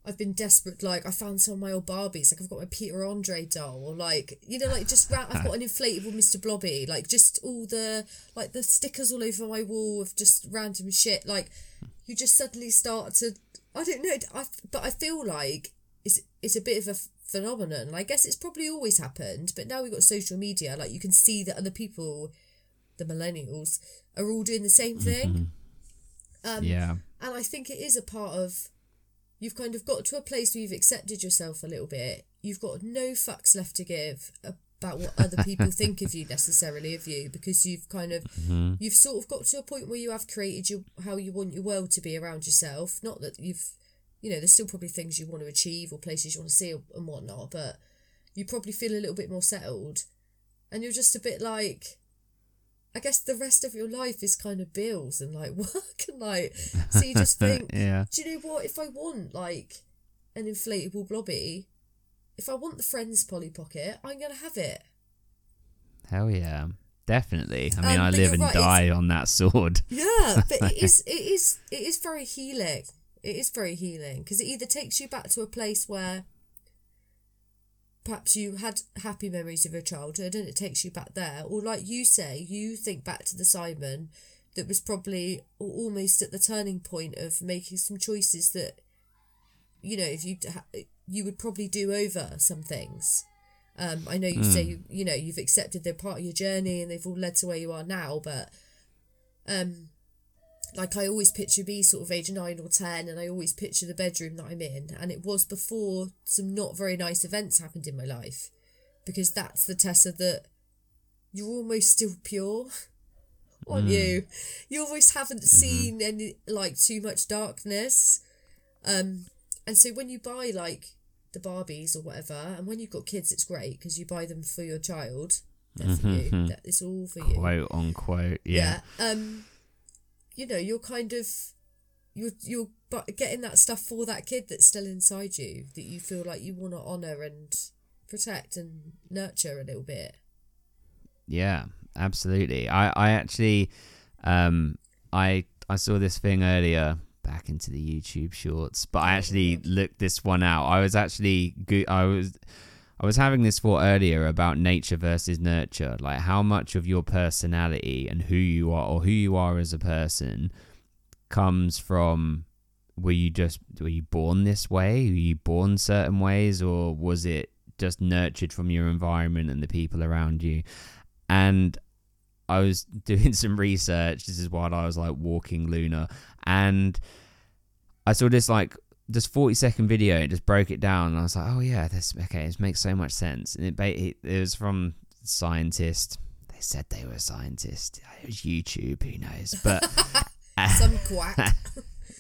I've been desperate, like I found some of my old Barbies, like I've got my Peter Andre doll, or like you know, like just ra- I've got an (laughs) inflatable Mr. Blobby, like just all the like the stickers all over my wall of just random shit. Like you just suddenly start to, I don't know, I but I feel like it's it's a bit of a phenomenon. I guess it's probably always happened, but now we've got social media, like you can see that other people, the millennials, are all doing the same thing. Um, yeah. and I think it is a part of you've kind of got to a place where you've accepted yourself a little bit. You've got no fucks left to give about what other people (laughs) think of you necessarily of you because you've kind of you've sort of got to a point where you have created your how you want your world to be around yourself. Not that you've you know, there's still probably things you want to achieve or places you want to see and whatnot, but you probably feel a little bit more settled. And you're just a bit like I guess the rest of your life is kind of bills and like (laughs) work and like so you just (laughs) think yeah. do you know what? If I want like an inflatable blobby, if I want the Friends Polly Pocket, I'm gonna have it. Hell yeah. Definitely. I mean, Um, I live and right, die on that (laughs) sword. Yeah, but it is it is it is very healing. It is very healing because it either takes you back to a place where perhaps you had happy memories of your childhood and it takes you back there, or like you say, you think back to the Simon that was probably almost at the turning point of making some choices that you know if you you would probably do over some things. Um, I know you say you, you know you've accepted they're part of your journey and they've all led to where you are now, but um, like I always picture me sort of age nine or ten, and I always picture the bedroom that I'm in, and it was before some not very nice events happened in my life, because that's the Tessa that you're almost still pure, (laughs) aren't you? You almost haven't seen any like too much darkness, um, and so when you buy like the Barbies or whatever, and when you've got kids, it's great because you buy them for your child. They're for you. It's all for you Quote unquote. Yeah. yeah. Um, you know, you're kind of you're you're but getting that stuff for that kid that's still inside you that you feel like you want to honor and protect and nurture a little bit. Yeah, absolutely. I, I actually, um, I, I saw this thing earlier back into the YouTube shorts, but I actually looked this one out. I was actually, go- I was, I was having this thought earlier about nature versus nurture, like how much of your personality and who you are, or who you are as a person, comes from. Were you just were you born this way? Were you born certain ways, or was it just nurtured from your environment and the people around you? and I was (laughs) doing some research. This is while I was like walking Luna, and I saw this like this forty second video. It just broke it down, and I was like, "Oh yeah, this okay. This makes so much sense." And it it, it was from scientist. They said they were a scientist. It was YouTube. Who knows? But (laughs) (laughs) Some quack.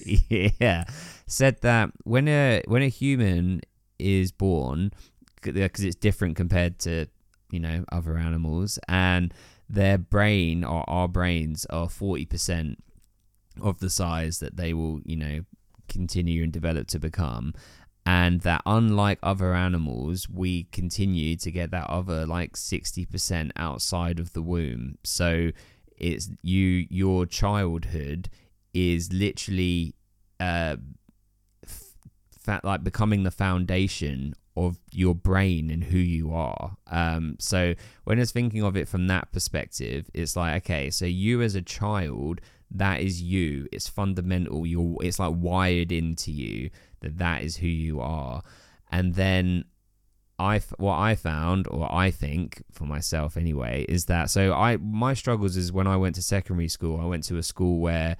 (laughs) yeah, said that when a when a human is born, because it's different compared to you know other animals, and their brain or our brains are forty percent of the size that they will you know continue and develop to become. And that unlike other animals, we continue to get that other like 60% outside of the womb. So it's you, your childhood is literally uh f- fa- like becoming the foundation of your brain and who you are um so when it's thinking of it from that perspective it's like okay so you as a child that is you it's fundamental you're it's like wired into you that that is who you are and then I what I found, or I think for myself anyway, is that so I my struggles is when I went to secondary school. I went to a school where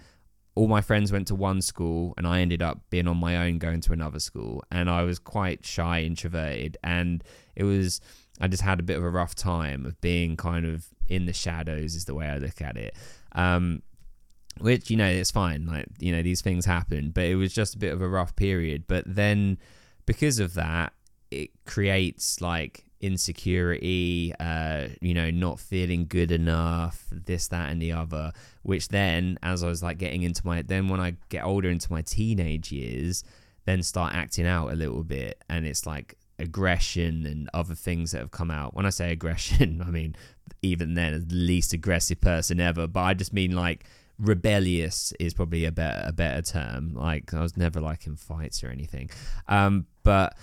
all my friends went to one school, and I ended up being on my own going to another school, and I was quite shy, introverted, and it was I just had a bit of a rough time of being kind of in the shadows, is the way I look at it. Um, which you know it's fine, like you know these things happen, but it was just a bit of a rough period. But then because of that it creates like insecurity uh you know not feeling good enough this that and the other which then as i was like getting into my then when i get older into my teenage years then start acting out a little bit and it's like aggression and other things that have come out. When I say aggression, (laughs) I mean even then the least aggressive person ever, but I just mean like rebellious is probably a better a better term. Like I was never like in fights or anything. Um but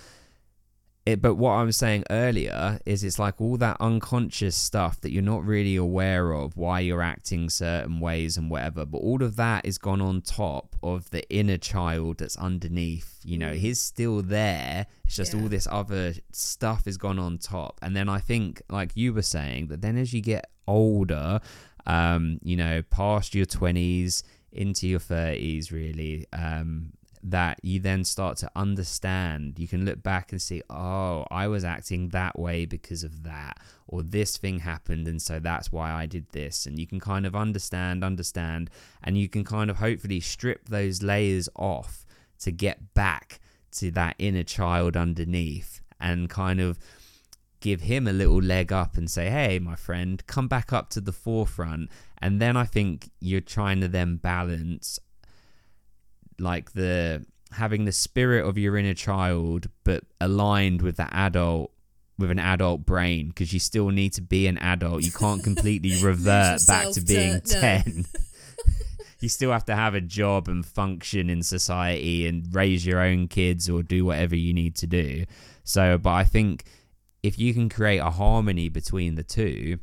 it, but what I was saying earlier is it's like all that unconscious stuff that you're not really aware of why you're acting certain ways and whatever. But all of that is gone on top of the inner child that's underneath. You know, he's still there. It's just Yeah. all this other stuff has gone on top. And then I think, like you were saying, that then as you get older, um, you know, past your 20s, into your 30s, really, um, that you then start to understand. You can look back and see, oh, I was acting that way because of that, or this thing happened, and so that's why I did this. And you can kind of understand, understand, and you can kind of hopefully strip those layers off to get back to that inner child underneath and kind of give him a little leg up and say, hey, my friend, come back up to the forefront. And then I think you're trying to then balance like the having the spirit of your inner child but aligned with the adult with an adult brain because you still need to be an adult you can't (laughs) completely revert back to being to- no. 10 (laughs) you still have to have a job and function in society and raise your own kids or do whatever you need to do so but i think if you can create a harmony between the two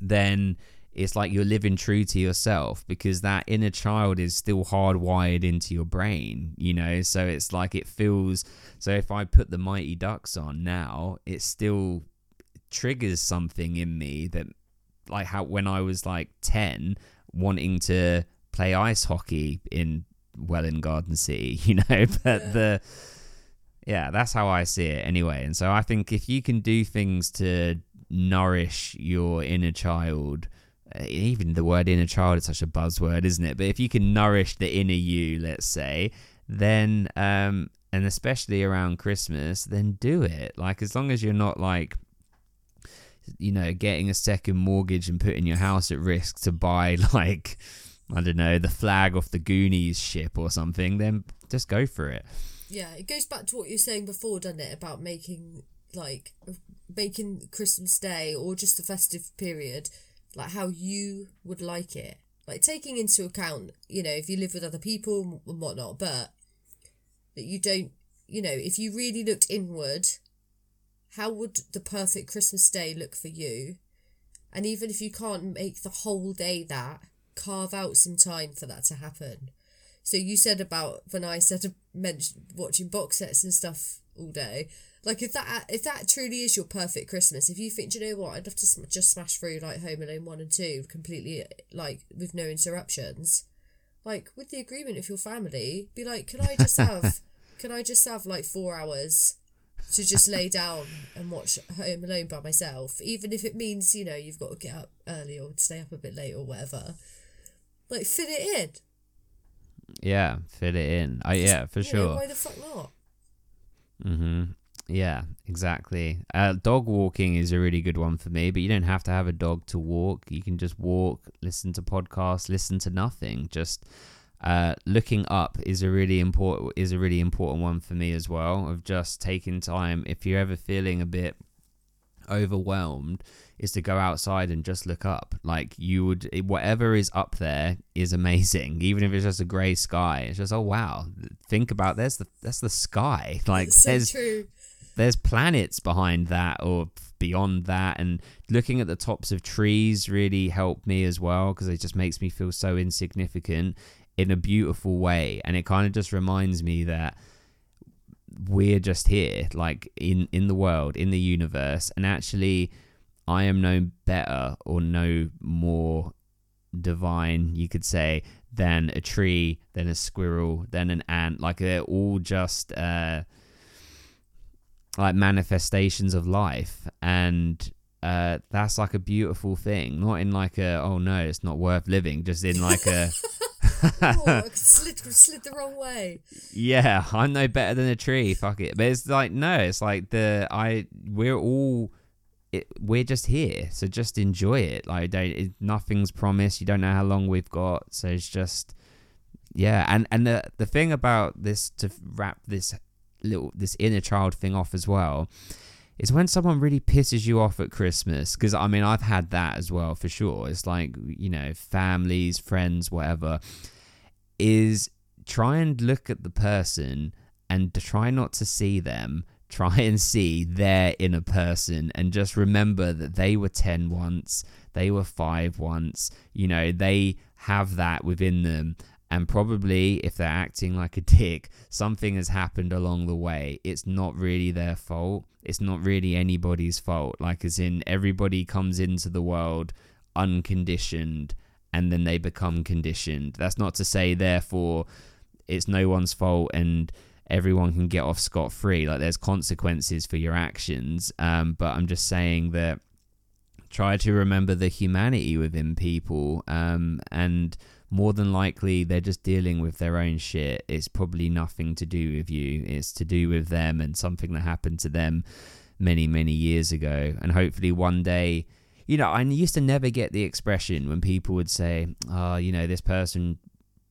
then it's like you're living true to yourself because that inner child is still hardwired into your brain, you know. So it's like it feels. So if I put the Mighty Ducks on now, it still triggers something in me that, like how when I was like 10, wanting to play ice hockey in Welwyn Garden City, (laughs) you know, but Yeah. the. Yeah, that's how I see it anyway. And so I think if you can do things to nourish your inner child, uh, even the word inner child is such a buzzword, isn't it? But if you can nourish the inner you, let's say, then, um, and especially around Christmas, then do it. Like, as long as you're not like, you know, getting a second mortgage and putting your house at risk to buy, (laughs) like, I don't know, the flag off the Goonies ship or something, then just go for it. Yeah, it goes back to what you were saying before, doesn't it? About making like making Christmas Day or just the festive period like how you would like it. Like taking into account, you know, if you live with other people and whatnot, but that you don't, you know, if you really looked inward, how would the perfect Christmas Day look for you? And even if you can't make the whole day that, carve out some time for that to happen. So you said about when I said mentioned watching box sets and stuff all day. Like if that if that truly is your perfect Christmas, if you think, do you know what, I'd love to sm- just smash through like Home Alone one and two completely like with no interruptions, like with the agreement of your family, be like, can I just have, (laughs) can I just have like four hours to just lay down and watch Home Alone by myself, even if it means you know you've got to get up early or stay up a bit late or whatever. Like fit it in. Yeah, fit it in. I yeah, for know, sure. why the fuck not? Mm-hmm. Yeah, exactly. Uh, dog walking is a really good one for me, but you don't have to have a dog to walk. You can just walk, listen to podcasts, listen to nothing. Just uh, looking up is a really important is a really important one for me as well. Of just taking time. If you're ever feeling a bit overwhelmed, is to go outside and just look up. Like you would, whatever is up there is amazing. (laughs) Even if it's just a grey sky, it's just oh wow. Think about there's the that's the sky. (laughs) Like so there's true. there's planets behind that or beyond that and looking at the tops of trees really helped me as well because it just makes me feel so insignificant in a beautiful way and it kind of just reminds me that we're just here like in in the world in the universe and actually i am no better or no more divine you could say than a tree than a squirrel than an ant. Like they're all just uh like manifestations of life. And uh that's like a beautiful thing. Not in like a oh no it's not worth living just in like a (laughs) Oh, I (laughs) slid, slid the wrong way. yeah i'm no better than a tree fuck it. But it's like no it's like the i we're all it, we're just here so just enjoy it. Like don't it, nothing's promised you don't know how long we've got so it's just yeah. And and the the thing about this to wrap this little this inner child thing off as well is when someone really pisses you off at Christmas. Because I mean, I've had that as well for sure. It's like you know, families, friends, whatever. Is try and look at the person and try not to see them. (laughs) Try and see their inner person and just remember that they were 10 once, they were 5 once, you know, they have that within them and probably if they're acting like a (laughs) dick, something has happened along the way. It's not really their fault. It's not really anybody's fault. Like, as in, everybody comes into the world unconditioned and then they become conditioned. That's not to say, therefore, it's no one's fault and everyone can get off scot free. Like, there's consequences for your actions. Um, but I'm just saying that try to remember the humanity within people um, and more than likely they're just dealing with their own shit. It's probably nothing to do with you. It's to do with them and something that happened to them many, many years ago. And hopefully one day, you know, I used to never get the expression when people would say, oh, you know, this person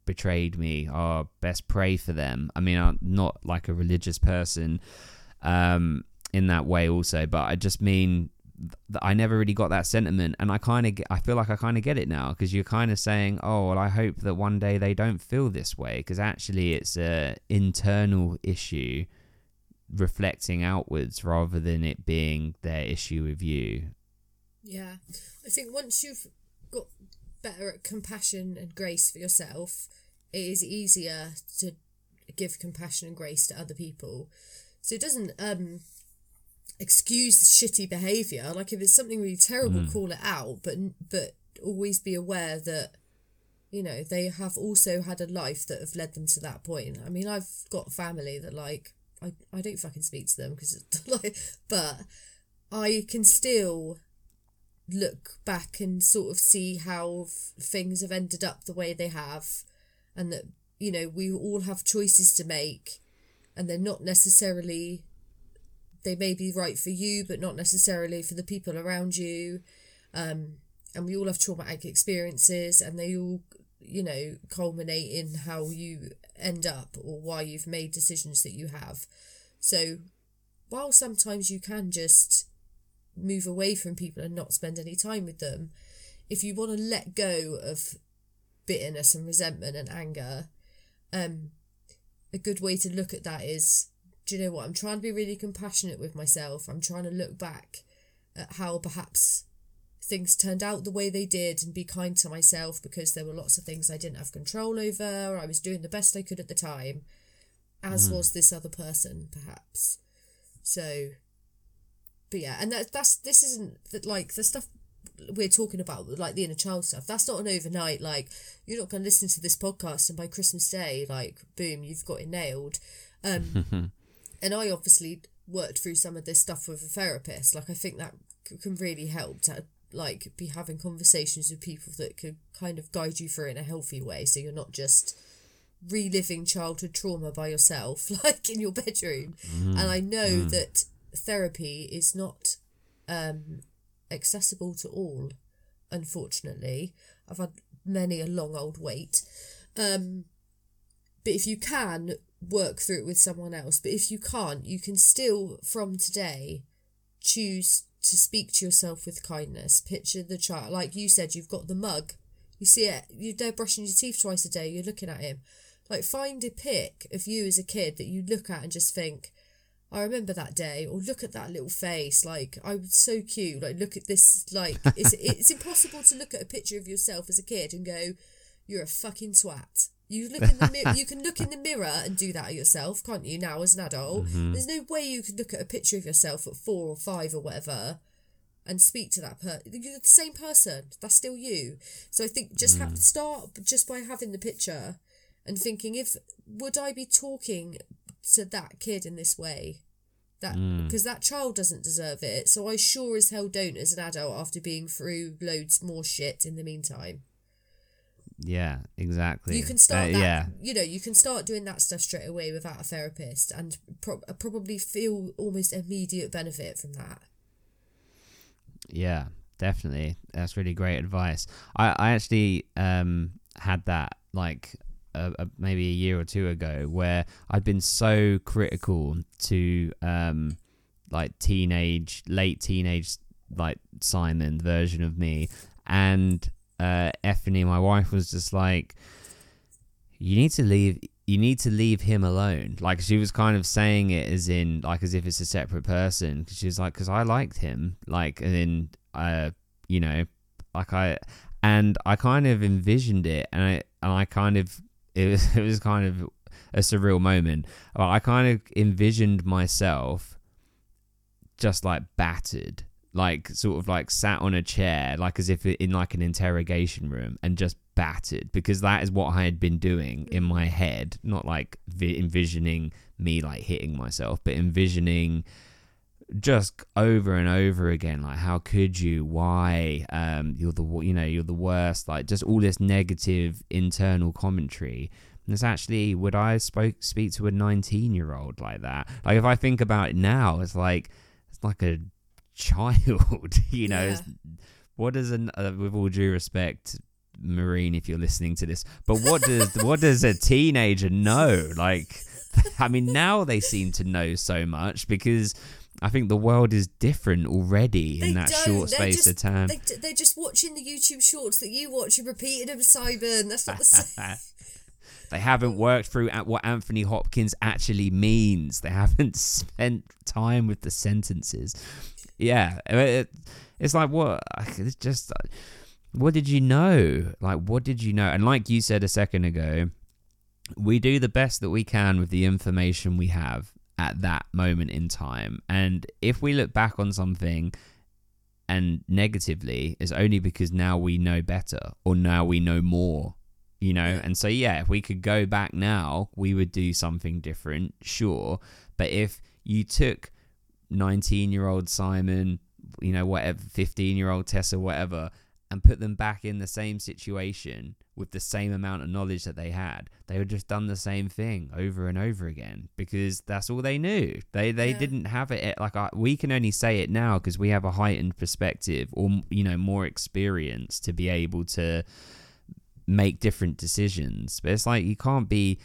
betrayed me. Oh, best pray for them. I mean, I'm not like a religious person um, in that way, also, but I just mean I never really got that sentiment, and I kind of I feel like I kind of get it now because you're kind of saying, oh, well, I hope that one day they don't feel this way because actually it's a internal issue reflecting outwards rather than it being their issue with you. Yeah, I think once you've got better at compassion and grace for yourself, it is easier to give compassion and grace to other people. So it doesn't um excuse shitty behavior. Like if it's something really terrible, mm. call it out, but but always be aware that you know they have also had a life that have led them to that point. I mean, I've got family that like I I don't fucking speak to them because (laughs) like, but I can still look back and sort of see how f- things have ended up the way they have, and that you know we all have choices to make, and they're not necessarily they may be right for you, but not necessarily for the people around you. Um, and we all have traumatic experiences, and they all, you know, culminate in how you end up or why you've made decisions that you have. So, while sometimes you can just move away from people and not spend any time with them, if you want to let go of bitterness and resentment and anger, um, a good way to look at that is do you know what? I'm trying to be really compassionate with myself. I'm trying to look back at how perhaps things turned out the way they did and be kind to myself because there were lots of things I didn't have control over. I was doing the best I could at the time, as mm. was this other person, perhaps. So, but yeah, and that that's this isn't that like the stuff we're talking about, like the inner child stuff. That's not an overnight. Like you're not going to listen to this podcast and by Christmas Day, like boom, you've got it nailed. Um, (laughs) and I obviously worked through some of this stuff with a therapist. Like I think that can really help to like be having conversations with people that could kind of guide you through in a healthy way, so you're not just reliving childhood trauma by yourself, (laughs) like in your bedroom. Mm. And I know mm. that therapy is not um, accessible to all, unfortunately. I've had many a long old wait. Um, but if you can work through it with someone else. But if you can't, you can still, from today, choose to speak to yourself with kindness. Picture the child, like you said, you've got the mug. You see it, you're there brushing your teeth twice a day, you're looking at him. Like, find a pic of you as a kid that you look at and just think, I remember that day, or look at that little face. Like I was so cute. Like look at this. Like it's (laughs) it's impossible to look at a picture of yourself as a kid and go, "You're a fucking twat." You look in the mirror. (laughs) you can look in the mirror and do that yourself, can't you? Now as an adult, mm-hmm. there's no way you could look at a picture of yourself at four or five or whatever, and speak to that person. You're the same person. That's still you. So I think just mm. have start just by having the picture, and thinking if would I be talking to that kid in this way, that because mm. that child doesn't deserve it. So I sure as hell don't as an adult after being through loads more shit in the meantime. Yeah, exactly. You can start uh, that, yeah. you know, you can start doing that stuff straight away without a therapist and pro- probably feel almost immediate benefit from that. Yeah, definitely. That's really great advice. I, I actually um had that like a, maybe a year or two ago where I'd been so critical to um like teenage, late teenage, like Simon version of me, and uh, my wife, was just like, "You need to leave. You need to leave him alone." Like she was kind of saying it as in like as if it's a separate person. Cause she was like, "Cause I liked him." Like and then uh, you know, like I and I kind of envisioned it, and I and I kind of it was (laughs) it was kind of a surreal moment. I kind of envisioned myself just like battered like sort of like sat on a chair like as if in like an interrogation room and just battered because that is what I had been doing in my head not like vi- envisioning me like hitting myself but envisioning just over and over again like how could you? Why? Um you're the you know you're the worst like just all this negative internal commentary. And it's actually would I spoke speak to a 19 year old like that? Like if I think about it now it's like it's like a child, (laughs) you know. Yeah. What does an uh, with all due respect, Marine, if you're listening to this, but what does (laughs) what does a teenager know? Like, I mean, now they seem to know so much because I think the world is different already they in that short space just, of time. They, they're just watching the YouTube shorts that you watch and repeating them, Simon. That's not the (laughs) same. They haven't worked through at what Anthony Hopkins actually means. They haven't spent time with the sentences yeah, it, it's like what it's just what did you know? Like what did you know? And like you said a second ago, we do the best that we can with the information we have at that moment in time. And if we look back on something and negatively, it's only because now we know better or now we know more, you know? And so, yeah, if we could go back now, we would do something different, sure. But if you took 19 year old Simon, you know, whatever, 15 year old Tessa, whatever, and put them back in the same situation with the same amount of knowledge that they had, they would just done the same thing over and over again because that's all they knew. They they yeah. didn't have it like I, we can only say it now because we have a heightened perspective or you know more experience to be able to make different decisions. But it's like you can't be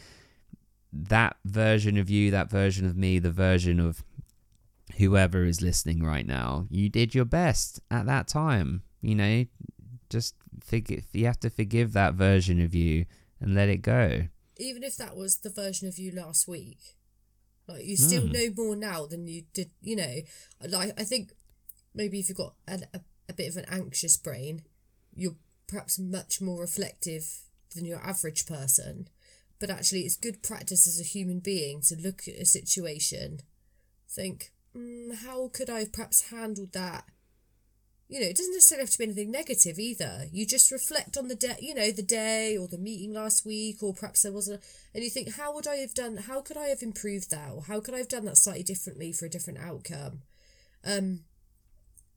that version of you, that version of me, the version of whoever is listening right now, you did your best at that time. You know, just forgive. You have to forgive that version of you and let it go. Even if that was the version of you last week, like you still mm. know more now than you did. You know, like I think maybe if you've got a, a, a bit of an anxious brain, you're perhaps much more reflective than your average person. But actually, it's good practice as a human being to look at a situation, think, mm, how could I have perhaps handled that? You know, it doesn't necessarily have to be anything negative either. You just reflect on the day, you know, the day or the meeting last week, or perhaps there was a, and you think, how would I have done? How could I have improved that? Or how could I have done that slightly differently for a different outcome? Um,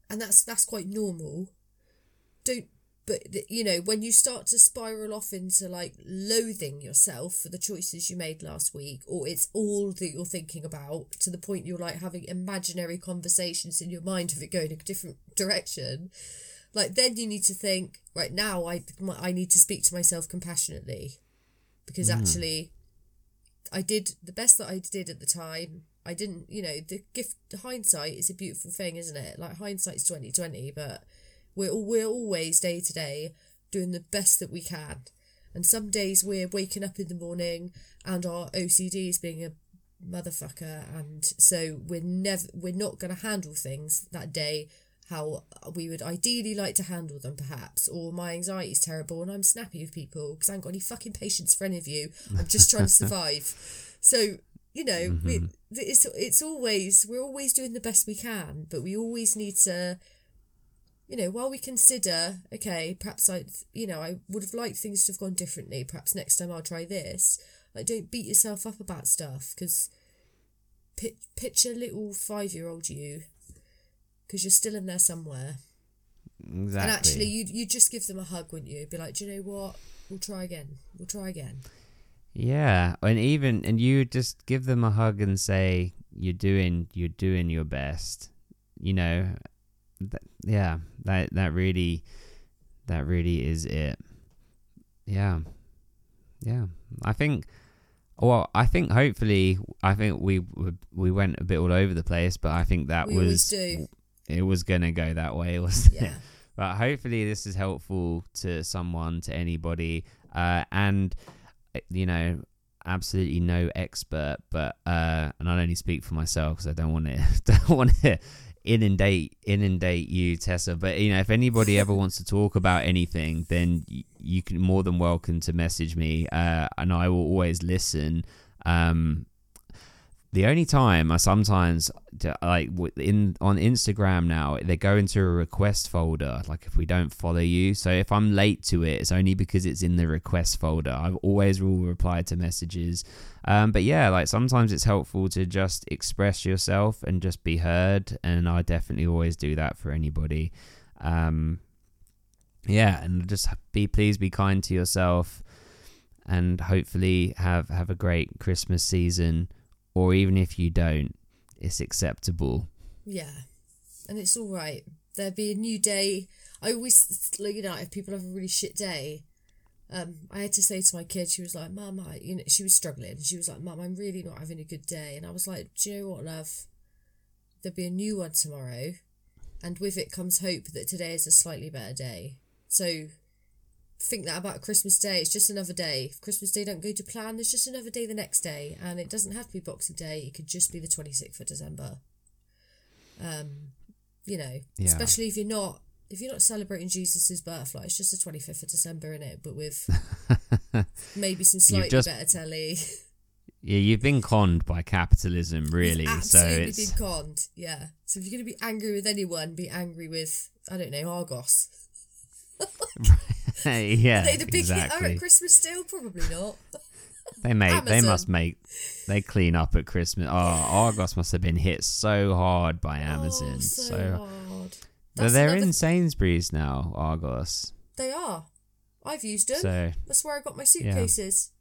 and that's that's quite normal. Don't but you know when you start to spiral off into like loathing yourself for the choices you made last week or it's all that you're thinking about to the point you're like having imaginary conversations in your mind of it going a different direction like then you need to think right now i i need to speak to myself compassionately. Because mm. actually i did the best that i did at the time. I didn't you know the gift hindsight is a beautiful thing isn't it? Like hindsight's 2020 but we're, we're always day to day doing the best that we can. And some days we're waking up in the morning and our OCD is being a motherfucker and so we're never we're not going to handle things that day how we would ideally like to handle them perhaps or my anxiety is terrible and I'm snappy with people because I haven't got any fucking patience for any of you I'm just trying to (laughs) survive so you know mm-hmm. we, it's it's always we're always doing the best we can but we always need to you know, while we consider, okay, perhaps I, you know, I would have liked things to have gone differently. Perhaps next time I'll try this. Like, don't beat yourself up about stuff because picture a little five year old you because you're still in there somewhere. Exactly. And actually, you you just give them a hug, wouldn't you? Be like, do you know what? We'll try again. We'll try again. Yeah, and even and you just give them a hug and say you're doing you're doing your best. You know, that, yeah, that that really that really is it. Yeah. yeah, I think. Well, I think hopefully, I think we we went a bit all over the place, but I think that We was do. it was gonna go that way, (laughs) wasn't it? Yeah. But hopefully, this is helpful to someone, to anybody, uh, and you know, absolutely no expert, but uh, and I only speak for myself because I don't want to (laughs) don't want to inundate inundate you, Tessa. But you know, if anybody ever wants to talk about anything, then you can more than welcome to message me, uh, and I will always listen. Um, the only time I sometimes like in on Instagram now they go into a request folder like if we don't follow you. So if I'm late to it it's only because it's in the request folder. I've always will reply to messages. Um, but yeah like sometimes it's helpful to just express yourself and just be heard and I definitely always do that for anybody. Um, yeah and just be please be kind to yourself and hopefully have have a great Christmas season or even if you don't, it's acceptable. Yeah, and it's all right. There'll be a new day. I always, like, you know, if people have a really shit day, um, I had to say to my kid, she was like, "Mum, I," you know, she was struggling. She was like, "Mum, I'm really not having a good day," and I was like, "Do you know what, love? There'll be a new one tomorrow, and with it comes hope that today is a slightly better day." So. Think that about Christmas Day. It's just another day. If Christmas Day don't go to plan, there's just another day the next day, and it doesn't have to be Boxing Day. It could just be the twenty sixth of December um you know Yeah. especially if you're not if you're not celebrating jesus's birth like it's just the 25th of december in it but with (laughs) maybe some slightly just- better telly Yeah, you've been conned by capitalism, really. You've so absolutely it's been conned yeah so if you're going to be angry with anyone be angry with i don't know argos (laughs) (laughs) (laughs) yeah, are they the big exactly. at christmas still probably not (laughs) They make, they must make, they clean up at Christmas. Oh, Argos must have been hit so hard by Amazon. oh, so, so hard But That's they're another- in Sainsbury's now, Argos. they are i've used them So that's where i got my suitcases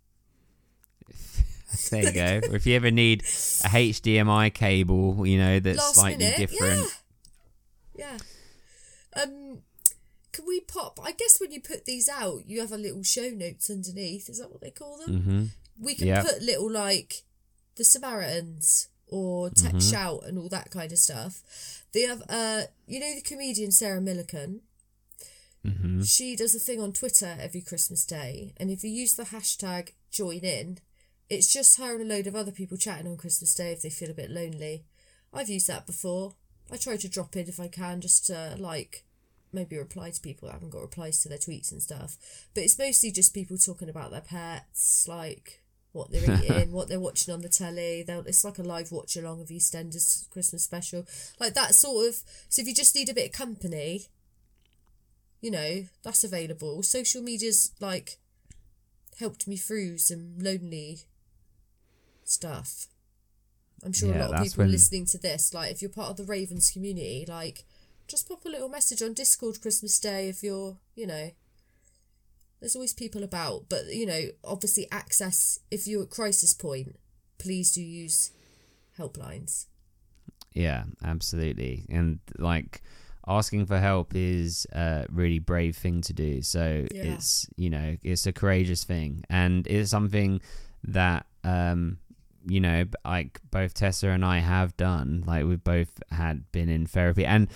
(laughs) there you go. if you ever need a HDMI cable, you know that's last slightly minute. different. Yeah. Yeah. Um can we pop I guess when you put these out you have a little show notes underneath, is that what they call them? hmm We can Yeah. put little like the Samaritans or Tech Mhm. Shout and all that kind of stuff. They have uh you know the comedian Sarah Millican? hmm She does a thing on Twitter every Christmas Day, and if you use the hashtag join in, it's just her and a load of other people chatting on Christmas Day if they feel a bit lonely. I've used that before. I try to drop in if I can, just to like maybe reply to people that haven't got replies to their tweets and stuff. But it's mostly just people talking about their pets, like what they're (laughs) eating, what they're watching on the telly. They'll, it's like a live watch along of EastEnders Christmas special, like that sort of. So if you just need a bit of company, you know, that's available. Social media's like helped me through some lonely stuff. I'm sure a lot of people when- listening to this, like if you're part of the Ravens community, like just pop a little message on Discord Christmas Day if you're, you know, there's always people about, but you know, obviously access if you're at crisis point, please do use helplines. Yeah, absolutely. And like asking for help is a really brave thing to do. So Yeah. it's, you know, it's a courageous thing and it's something that um you know, like both Tessa and I have done. Like we've both had been in therapy and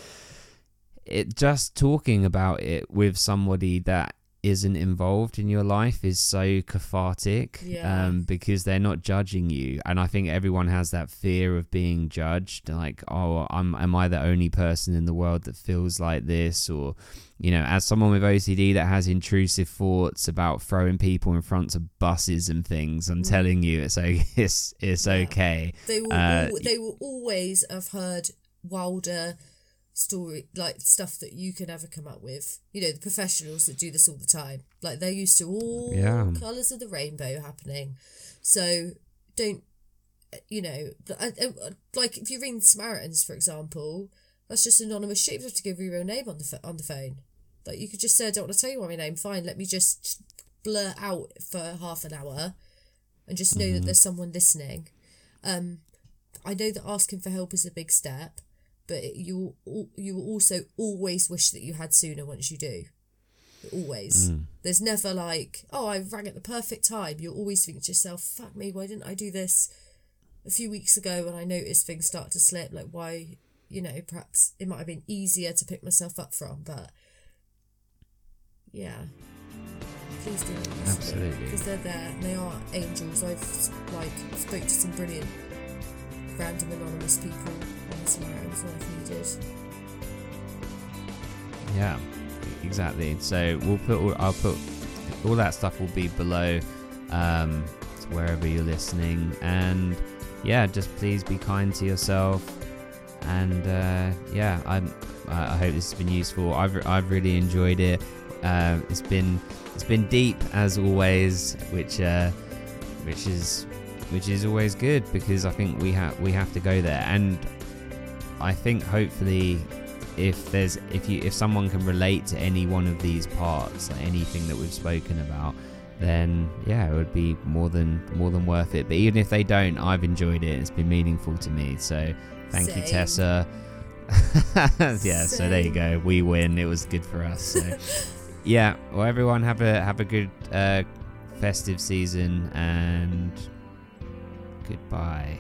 it just talking about it with somebody that isn't involved in your life is so cathartic Yeah. um, because they're not judging you and i think everyone has that fear of being judged like oh i'm am i the only person in the world that feels like this or you know as someone with ocd that has intrusive thoughts about throwing people in front of buses and things i'm Mm. telling you it's o- (laughs) it's it's Yeah. okay They will Uh, they will always have heard wilder story like stuff that you can ever come up with. You know, the professionals that do this all the time. Like they're used to all Yeah. colours of the rainbow happening. So don't you know, I- I- uh, uh, like if you ring the Samaritans, for example, that's just anonymous shit. You have to give your real name on the on the phone. Like you could just say, I don't want to tell you my name. Fine, let me just blur out for half an hour, and just know that mm-hmm. there's someone listening. Um, I know that asking for help is a big step, but you you will also always wish that you had sooner once you do. Always. Mm. There's never like, oh, I rang at the perfect time. You'll always think to yourself, fuck me, why didn't I do this a few weeks ago when I noticed things start to slip? Like, why, you know, perhaps it might have been easier to pick myself up from, but yeah. Please do Absolutely. Because they're there and they are angels. I've, like, spoke to some brilliant random anonymous people on when I've needed. Yeah, exactly. So we'll put all, I'll put all that stuff will be below um, wherever you're listening, and yeah, just please be kind to yourself. And uh, yeah. I I hope this has been useful. I've I've really enjoyed it. Uh, it's been it's been deep as always, which uh, which is which is always good because I think we have we have to go there, and I think hopefully if there's if you if someone can relate to any one of these parts like anything that we've spoken about then yeah it would be more than more than worth it. But even if they don't i've enjoyed it. It's been meaningful to me. So thank you tessa. (laughs) Yeah so there you go. We win. It was good for us. So yeah. Well everyone have a have a good uh festive season and goodbye